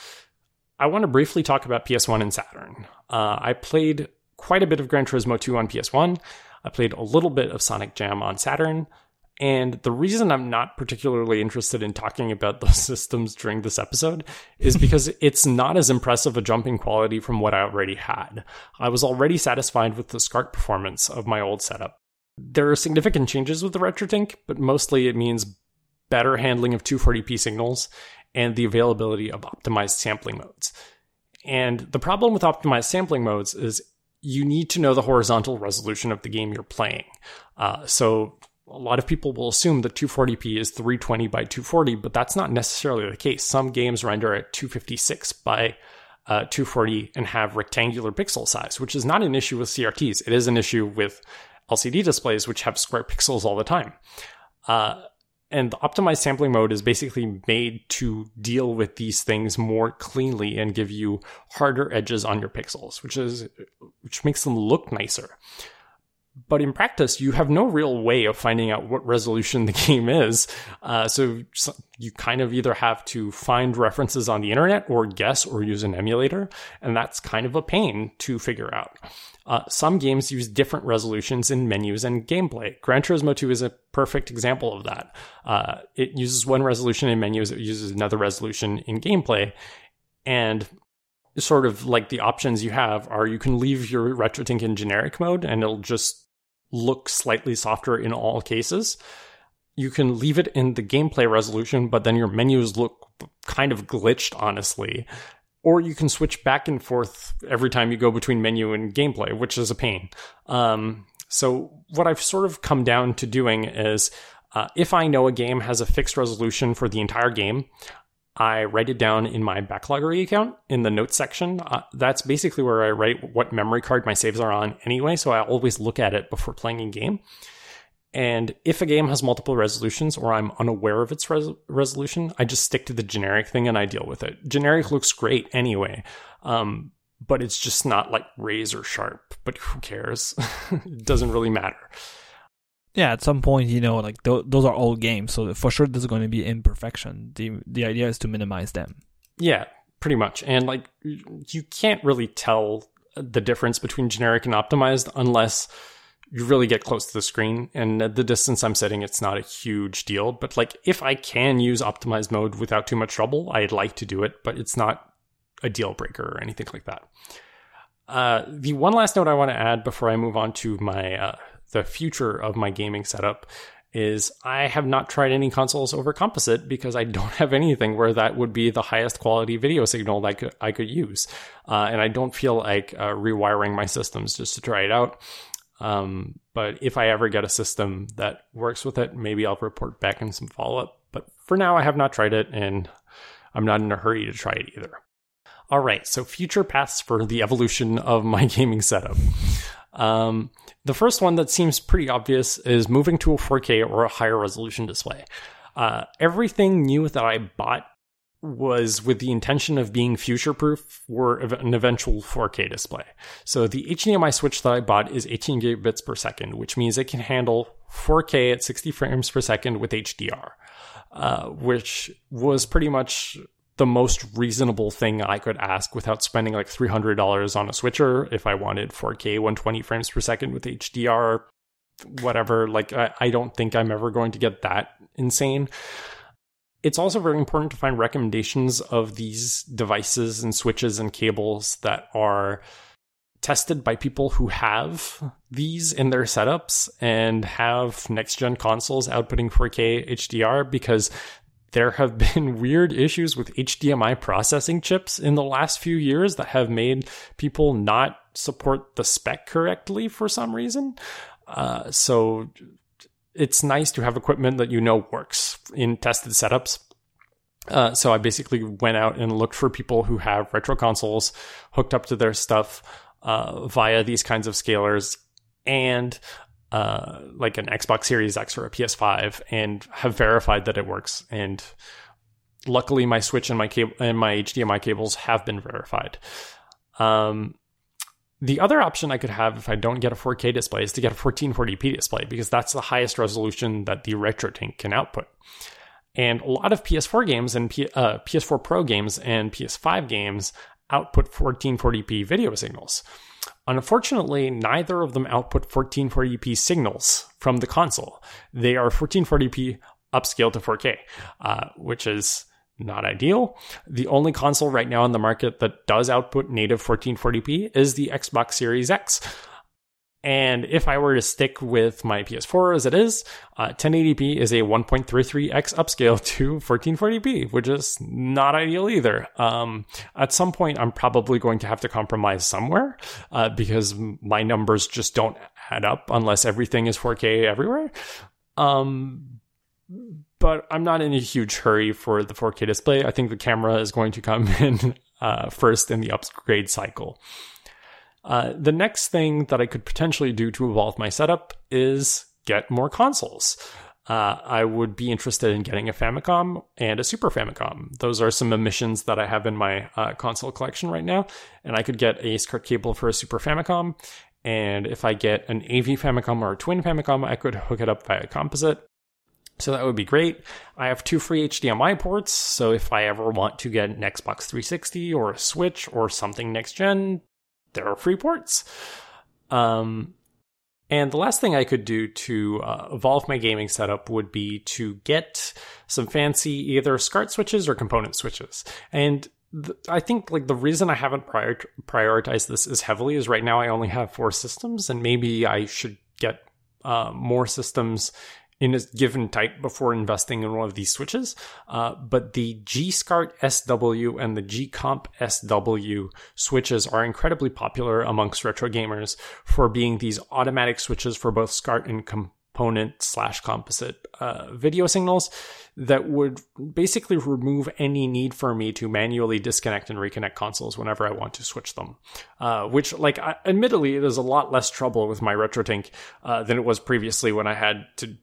I want to briefly talk about PS1 and Saturn. Uh, I played quite a bit of Gran Turismo 2 on PS1. I played a little bit of Sonic Jam on Saturn. And the reason I'm not particularly interested in talking about [LAUGHS] those systems during this episode is because [LAUGHS] it's not as impressive a jump in quality from what I already had. I was already satisfied with the SCART performance of my old setup. There are significant changes with the RetroTink, but mostly it means better handling of 240p signals and the availability of optimized sampling modes. And the problem with optimized sampling modes is you need to know the horizontal resolution of the game you're playing. Uh, so a lot of people will assume that 240p is 320 by 240, but that's not necessarily the case. Some games render at 256 by uh, 240 and have rectangular pixel size, which is not an issue with CRTs. It is an issue with LCD displays, which have square pixels all the time. Uh, and the optimized sampling mode is basically made to deal with these things more cleanly and give you harder edges on your pixels, which is which makes them look nicer. But in practice, you have no real way of finding out what resolution [LAUGHS] the game is. Uh, so you kind of either have to find references on the internet or guess or use an emulator. And that's kind of a pain to figure out. Uh, some games use different resolutions in menus and gameplay. Gran Turismo 2 is a perfect example of that. Uh, it uses one resolution in menus, it uses another resolution in gameplay. And sort of like the options you have are you can leave your RetroTink in generic mode and it'll just look slightly softer in all cases. You can leave it in the gameplay resolution, but then your menus look kind of glitched, honestly or you can switch back and forth every time you go between menu and gameplay, which is a pain. Um, so what I've sort of come down to doing is, uh, if I know a game has a fixed resolution for the entire game, I write it down in my backloggery account in the notes section. Uh, that's basically where I write what memory card my saves are on anyway, so I always look at it before playing a game. And if a game has multiple resolutions or I'm unaware of its res- resolution, I just stick to the generic thing and I deal with it. Generic looks great anyway, um, but it's just not like razor sharp. But who cares? [LAUGHS] it doesn't really matter. Yeah, at some point, you know, like th- those are old games, so for sure there's going to be imperfection. the The idea is to minimize them. Yeah, pretty much. And like, you can't really tell the difference between generic and optimized unless you really get close to the screen and the distance I'm sitting, it's not a huge deal. But like if I can use optimized mode without too much trouble, I'd like to do it, but it's not a deal breaker or anything like that. Uh, the one last note I want to add before I move on to my uh, the future of my gaming setup is I have not tried any consoles over composite because I [LAUGHS] don't have anything where that would be the highest quality video signal that I could, I could use. Uh, and I don't feel like uh, rewiring my systems just to try it out. Um, but if I ever get a system that works with it, maybe I'll report back in some follow up. But for now, I have not tried it and I'm not in a hurry to try it either. All right, so future paths for the evolution of my [LAUGHS] gaming setup. Um, the first one that seems pretty obvious is moving to a 4K or a higher resolution display. Uh, everything new that I bought was with the intention of being future proof for an eventual 4K display. So the HDMI switch that I bought is 18 gigabits per second, which means it can handle 4K at 60 frames per second with HDR, uh, which was pretty much the most reasonable thing I could ask without spending like $300 on a switcher if I wanted 4K 120 frames per second with HDR, whatever. Like, I, I don't think I'm ever going to get that insane. It's also very important to find recommendations of these devices and switches and cables that are tested by people who have these in their setups and have next gen consoles outputting 4K HDR because there have been [LAUGHS] weird issues with HDMI processing chips in the last few years that have made people not support the spec correctly for some reason. Uh, so it's nice to have equipment that you know works in tested setups. Uh, so I basically went out and looked for people who have retro consoles hooked up to their stuff uh, via these kinds of scalers and uh, like an Xbox Series X or a PS5 and have verified that it works. And luckily, my Switch and my cable and my HDMI cables have been verified. Um, the other option I could have if I don't get a 4K display is to get a 1440p display because that's the highest resolution that the RetroTink can output. And a lot of PS4 games and P- uh, PS4 Pro games and PS5 games output 1440p video signals. Unfortunately, neither of them output 1440p signals from the console. They are 1440p upscale to 4K, uh, which is not ideal. The only console right now on the market that does output native 1440p is the Xbox Series X. And if I were to stick with my PS4 as it is, uh, 1080p is a 1.33x upscale [LAUGHS] to 1440p, which is not ideal either. Um, at some point, I'm probably going to have to compromise somewhere uh, because my numbers just don't add up unless everything is 4K everywhere. Um, but I'm not in a huge hurry for the 4K display. I think the camera is going to come [LAUGHS] in uh, first in the upgrade cycle. Uh, the next thing that I could potentially do to evolve my setup is get more consoles. Uh, I would be interested in getting a Famicom and a Super Famicom. Those are some omissions that I have in my uh, console collection right now. And I could get a SCART cable for a Super Famicom. And if I get an AV Famicom or a Twin Famicom, I could hook it up via composite. So that would be great. I have two free HDMI ports, so if I ever want to get an Xbox 360 or a Switch or something next gen, there are free ports. Um, and the last thing I could do to uh, evolve my gaming setup would be to get some fancy either SCART switches or component switches. And th- I think like the reason I haven't prior- prioritized this as heavily is right now I only have four systems, and maybe I should get uh, more systems in a given type before investing in one of these switches. Uh, but the G-SCART SW and the G-Comp SW switches are incredibly popular amongst retro gamers for being these automatic switches for both SCART and component slash composite uh, video signals that would basically remove any need for me to manually disconnect and reconnect consoles whenever I want to switch them. Uh, which, like, I, admittedly, it is a lot less trouble with my RetroTink uh, than it was previously when I had to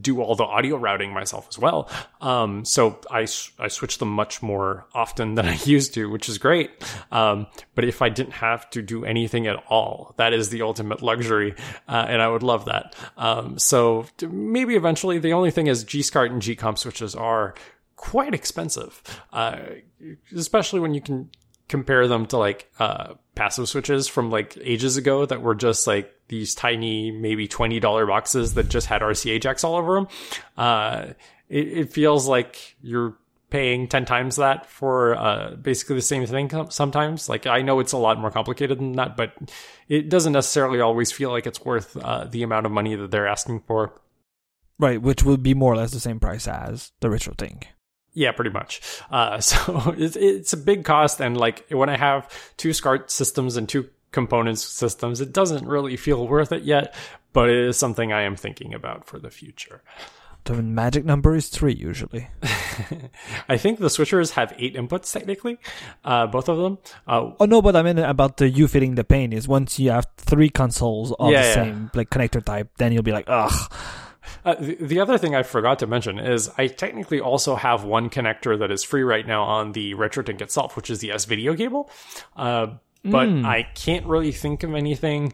do all the audio routing myself as well. Um, so I, I switch them much more often than [LAUGHS] I used to, which is great. Um, but if I didn't have to do anything at all, that is the ultimate luxury. Uh, and I would love that. Um, so maybe eventually the only thing is G-SCART and G-Comp switches are quite expensive, uh, especially when you can compare them to like uh, passive switches from like ages ago that were just like these tiny, maybe twenty dollar boxes that just had RCA jacks all over them. Uh, it, it, feels like you're paying ten times that for uh, basically the same thing. Sometimes, like I know it's a lot more complicated than that, but it doesn't necessarily always feel like it's worth uh, the amount of money that they're asking for. Right, which would be more or less the same price as the ritual thing. Yeah, pretty much. Uh, [LAUGHS] so it's, it's a big cost. And like when I have two SCART systems and two components systems, it doesn't really feel worth it yet, but it is something I am thinking about for the future. The magic number is three usually. [LAUGHS] I think the switchers have eight inputs technically, uh, both of them. Uh, oh no, but I mean about the you feeling the pain is once you have three consoles of yeah, the yeah. same like connector type, then you'll be like, ugh. Uh, the, the, other thing I forgot to mention is I technically also have one connector that is free right now on the RetroTink itself, which is the S video cable. But mm. I can't really think of anything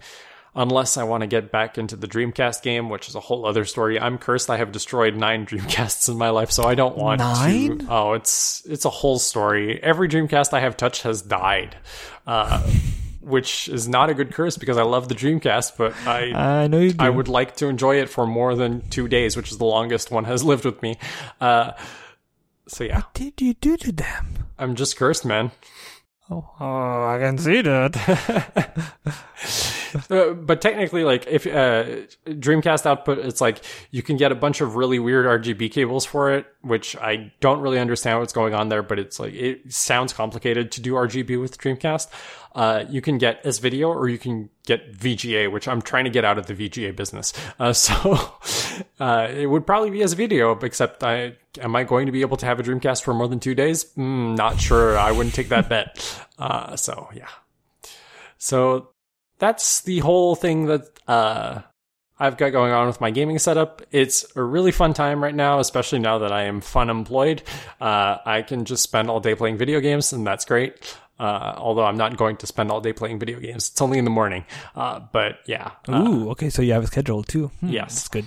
unless I want to get back into the Dreamcast game, which is a whole other story. I'm cursed. I have destroyed nine [LAUGHS] Dreamcasts in my life, so I don't want nine? to. Oh, it's it's a whole story. Every Dreamcast I have touched has died. Uh, which is not a good curse because I love the Dreamcast, but I I know you do. I would like to enjoy it for more than two days, which is the longest one has [LAUGHS] lived with me. Uh, so yeah. What did you do to them? I'm just cursed, man. Oh, oh I can see that. [LAUGHS] uh, but technically, like if uh, Dreamcast output, it's like you can get a bunch of really weird RGB cables for it, which I don't really understand what's going on there. But it's like it sounds complicated to do RGB with Dreamcast. Uh, you can get S video or you can get VGA, which I'm trying to get out of the VGA business. Uh, [LAUGHS] so uh, it would probably be S video, except I am I going to be able to have a Dreamcast for more than two days? Mm, not sure. I wouldn't take that bet. [LAUGHS] Uh, so yeah. So that's the whole thing that uh, I've got going on with my gaming setup. It's a really fun time right now, especially now that I am fun employed. Uh, I can just spend all day playing video games, and that's great. Uh, although I'm not going to spend all day playing video games. It's only in the morning. Uh, but yeah. Uh, Ooh, okay. So you have a schedule too. Hmm, yes. That's good.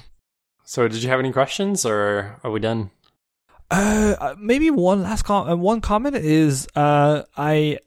So did you have any questions or are we done? Uh, uh maybe one last com- uh, one comment is uh, I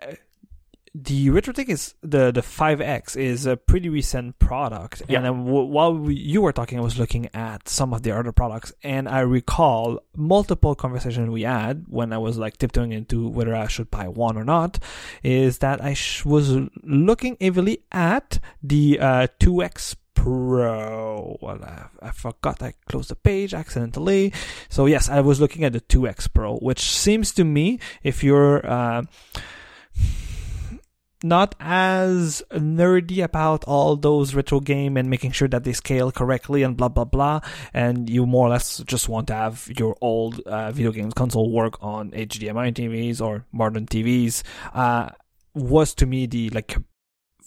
the RetroTink is the the 5X is a pretty recent product, Yeah. and w- while we, you were talking, I was looking at some of the other products, and I recall multiple conversations we had when I was like tiptoeing into whether I should buy one or not. Is that I sh- was looking heavily at the uh, 2X Pro. Well, I, I forgot I closed the page accidentally. So yes, I was looking at the 2X Pro, which seems to me, if you're uh, not as nerdy about all those retro game and making sure that they scale correctly and blah blah blah, and you more or less just want to have your old uh, video games console work on HDMI TVs or modern TVs, uh, was to me the like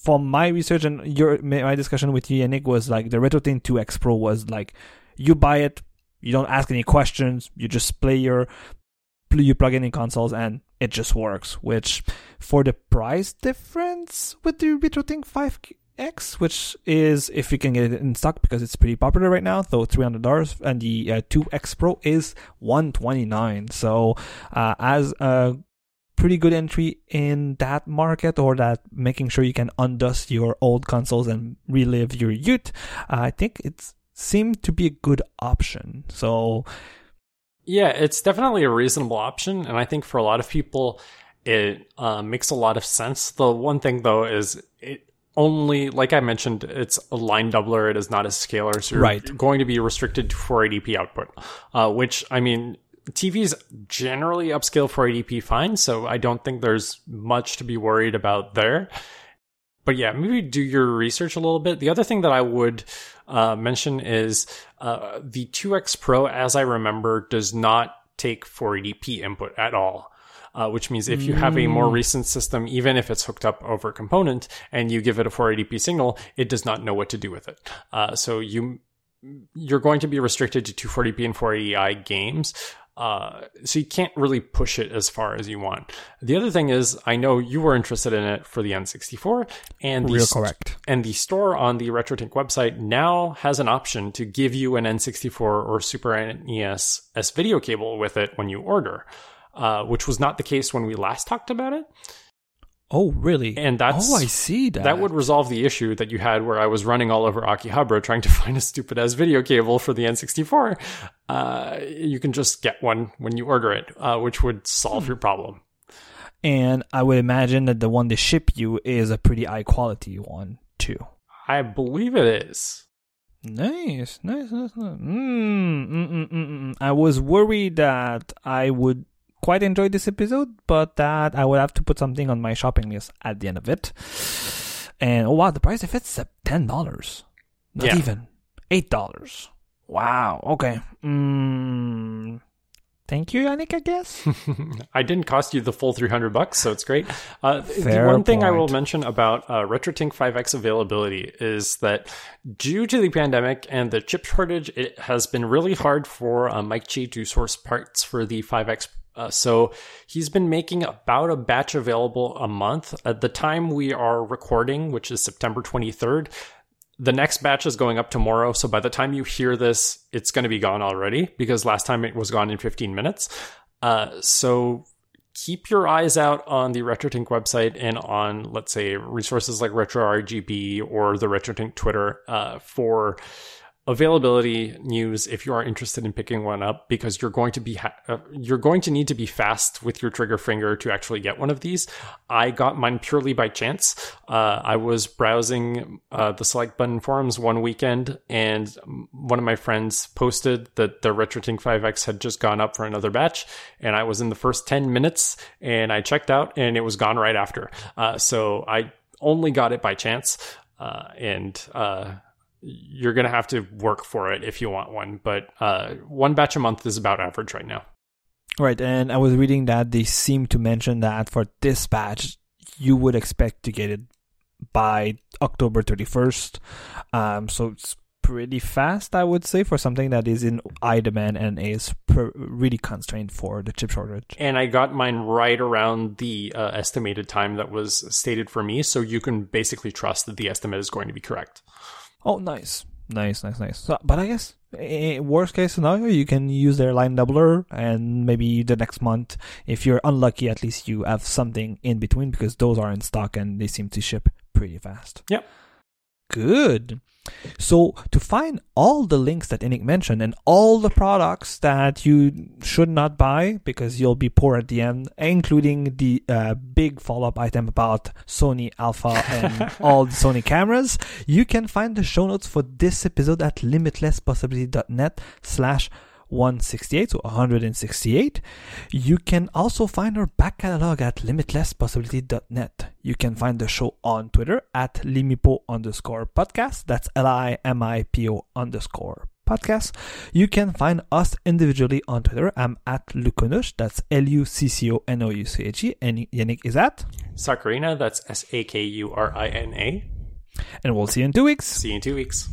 from my research and your my discussion with you, Yannick, was like the RetroTink 2X Pro was like you buy it, you don't ask any questions, you just play your you plug in in consoles and it just works. Which for the price difference with the RetroTink 5X, which is if you can get it in stock because it's pretty popular right now, though three hundred dollars, and the uh, 2X Pro is one twenty nine. So uh, as a pretty good entry in that market or that making sure you can undust your old consoles and relive your youth, I think it seemed to be a good option. So Yeah, it's definitely a reasonable option, and I think for a lot of people, it uh, makes a lot of sense. The one thing though is it only, like I mentioned, it's a line doubler. It is not a scaler, so you're Right. going to be restricted to 480p output. Uh, which I mean, TVs generally upscale 480p fine, so I don't think there's much to be worried about there. But yeah, maybe do your research a little bit. The other thing that I would uh, mention is uh, the 2X Pro, as I remember, does not take 480p input at all. Uh, which means if you have a more recent system, even if it's hooked up over a component and you give it a 480p signal, it does not know what to do with it. Uh, so you you're going to be restricted to 240p and 480i games. Uh, so you can't really push it as far as you want. The other thing is, I know you were interested in it for the N64, and the real st- correct. and the store on the RetroTink website now has an option to give you an N64 or Super NES S video cable with it when you order, uh, which was not the case when we last talked about it. Oh, really? And that's oh, I see that. that would resolve the issue that you had where I was running all over Akihabara trying to [LAUGHS] find a stupid ass video cable for the N64. Uh, you can just get one when you order it, uh, which would solve your problem. and I would imagine that the one they ship you is a pretty high quality one too. I believe it is. Nice, nice, nice. nice. Mm, mm, mm, mm, mm. I was worried that I would quite enjoyed this episode, but that I would have to put something on my shopping list at the end of it. And oh wow, the price of it's ten dollars, not Yeah. even eight dollars. Wow. Okay. Mm, thank you, Yannick. I guess. [LAUGHS] I didn't cost you the full 300 bucks, so it's great. Uh, the one thing I will mention about uh, RetroTink 5X availability is that due to the pandemic and the chip shortage, it has been really hard for uh, Mike Chi to source parts for the 5X. Uh, so he's been making about a batch available a month. At the time we are recording, which is September 23rd, the next batch is going up tomorrow. So by the time you hear this, it's going to be gone already because last time it was gone in 15 minutes. Uh, so keep your eyes out on the RetroTink website and on, let's say, resources like RetroRGB or the RetroTink Twitter uh, for availability news if you are interested in picking one up because you're going to be ha- uh, you're going to need to be fast with your trigger finger to actually get one of these. I got mine purely by chance. Uh, i was browsing uh, the select button forums one weekend and one of my friends posted that the retrotink 5x had just gone up for another batch and i was in the first 10 minutes and i checked out and it was gone right after. Uh, so i only got it by chance. Uh, and uh, you're going to have to work for it if you want one. But uh, one batch a month is about average right now. Right, and I was reading that they seem to mention that for this batch, you would expect to get it by October 31st. Um, so it's pretty fast, I would say, for something that is in high demand and is per- really constrained for the chip shortage. And I got mine right around the uh, estimated time that was stated for me. So you can basically trust that the estimate is going to be correct. Oh, nice. Nice, nice, nice. So, but I guess eh, worst case scenario, you can use their line doubler, and maybe the next month, if you're unlucky, at least you have something in between because those are in stock and they seem to ship pretty fast. Yep. Good. So to find all the links that Yannick mentioned and all the products that you should not buy because you'll be poor at the end, including the uh, big follow-up item about Sony Alpha and [LAUGHS] all the Sony cameras, you can find the show notes for this episode at limitlesspossibility.net slash 168, so 168. You can also find our back catalog at limitlesspossibility.net. You can find the show on Twitter at limipo underscore podcast. That's L-I-M-I-P-O underscore podcast. You can find us individually on Twitter. I'm at Lucconouche. That's L-U-C-C-O-N-O-U-C-H-E. And Yannick is at? Sakurina, that's S-A-K-U-R-I-N-A. And we'll see you in two weeks. See you in two weeks.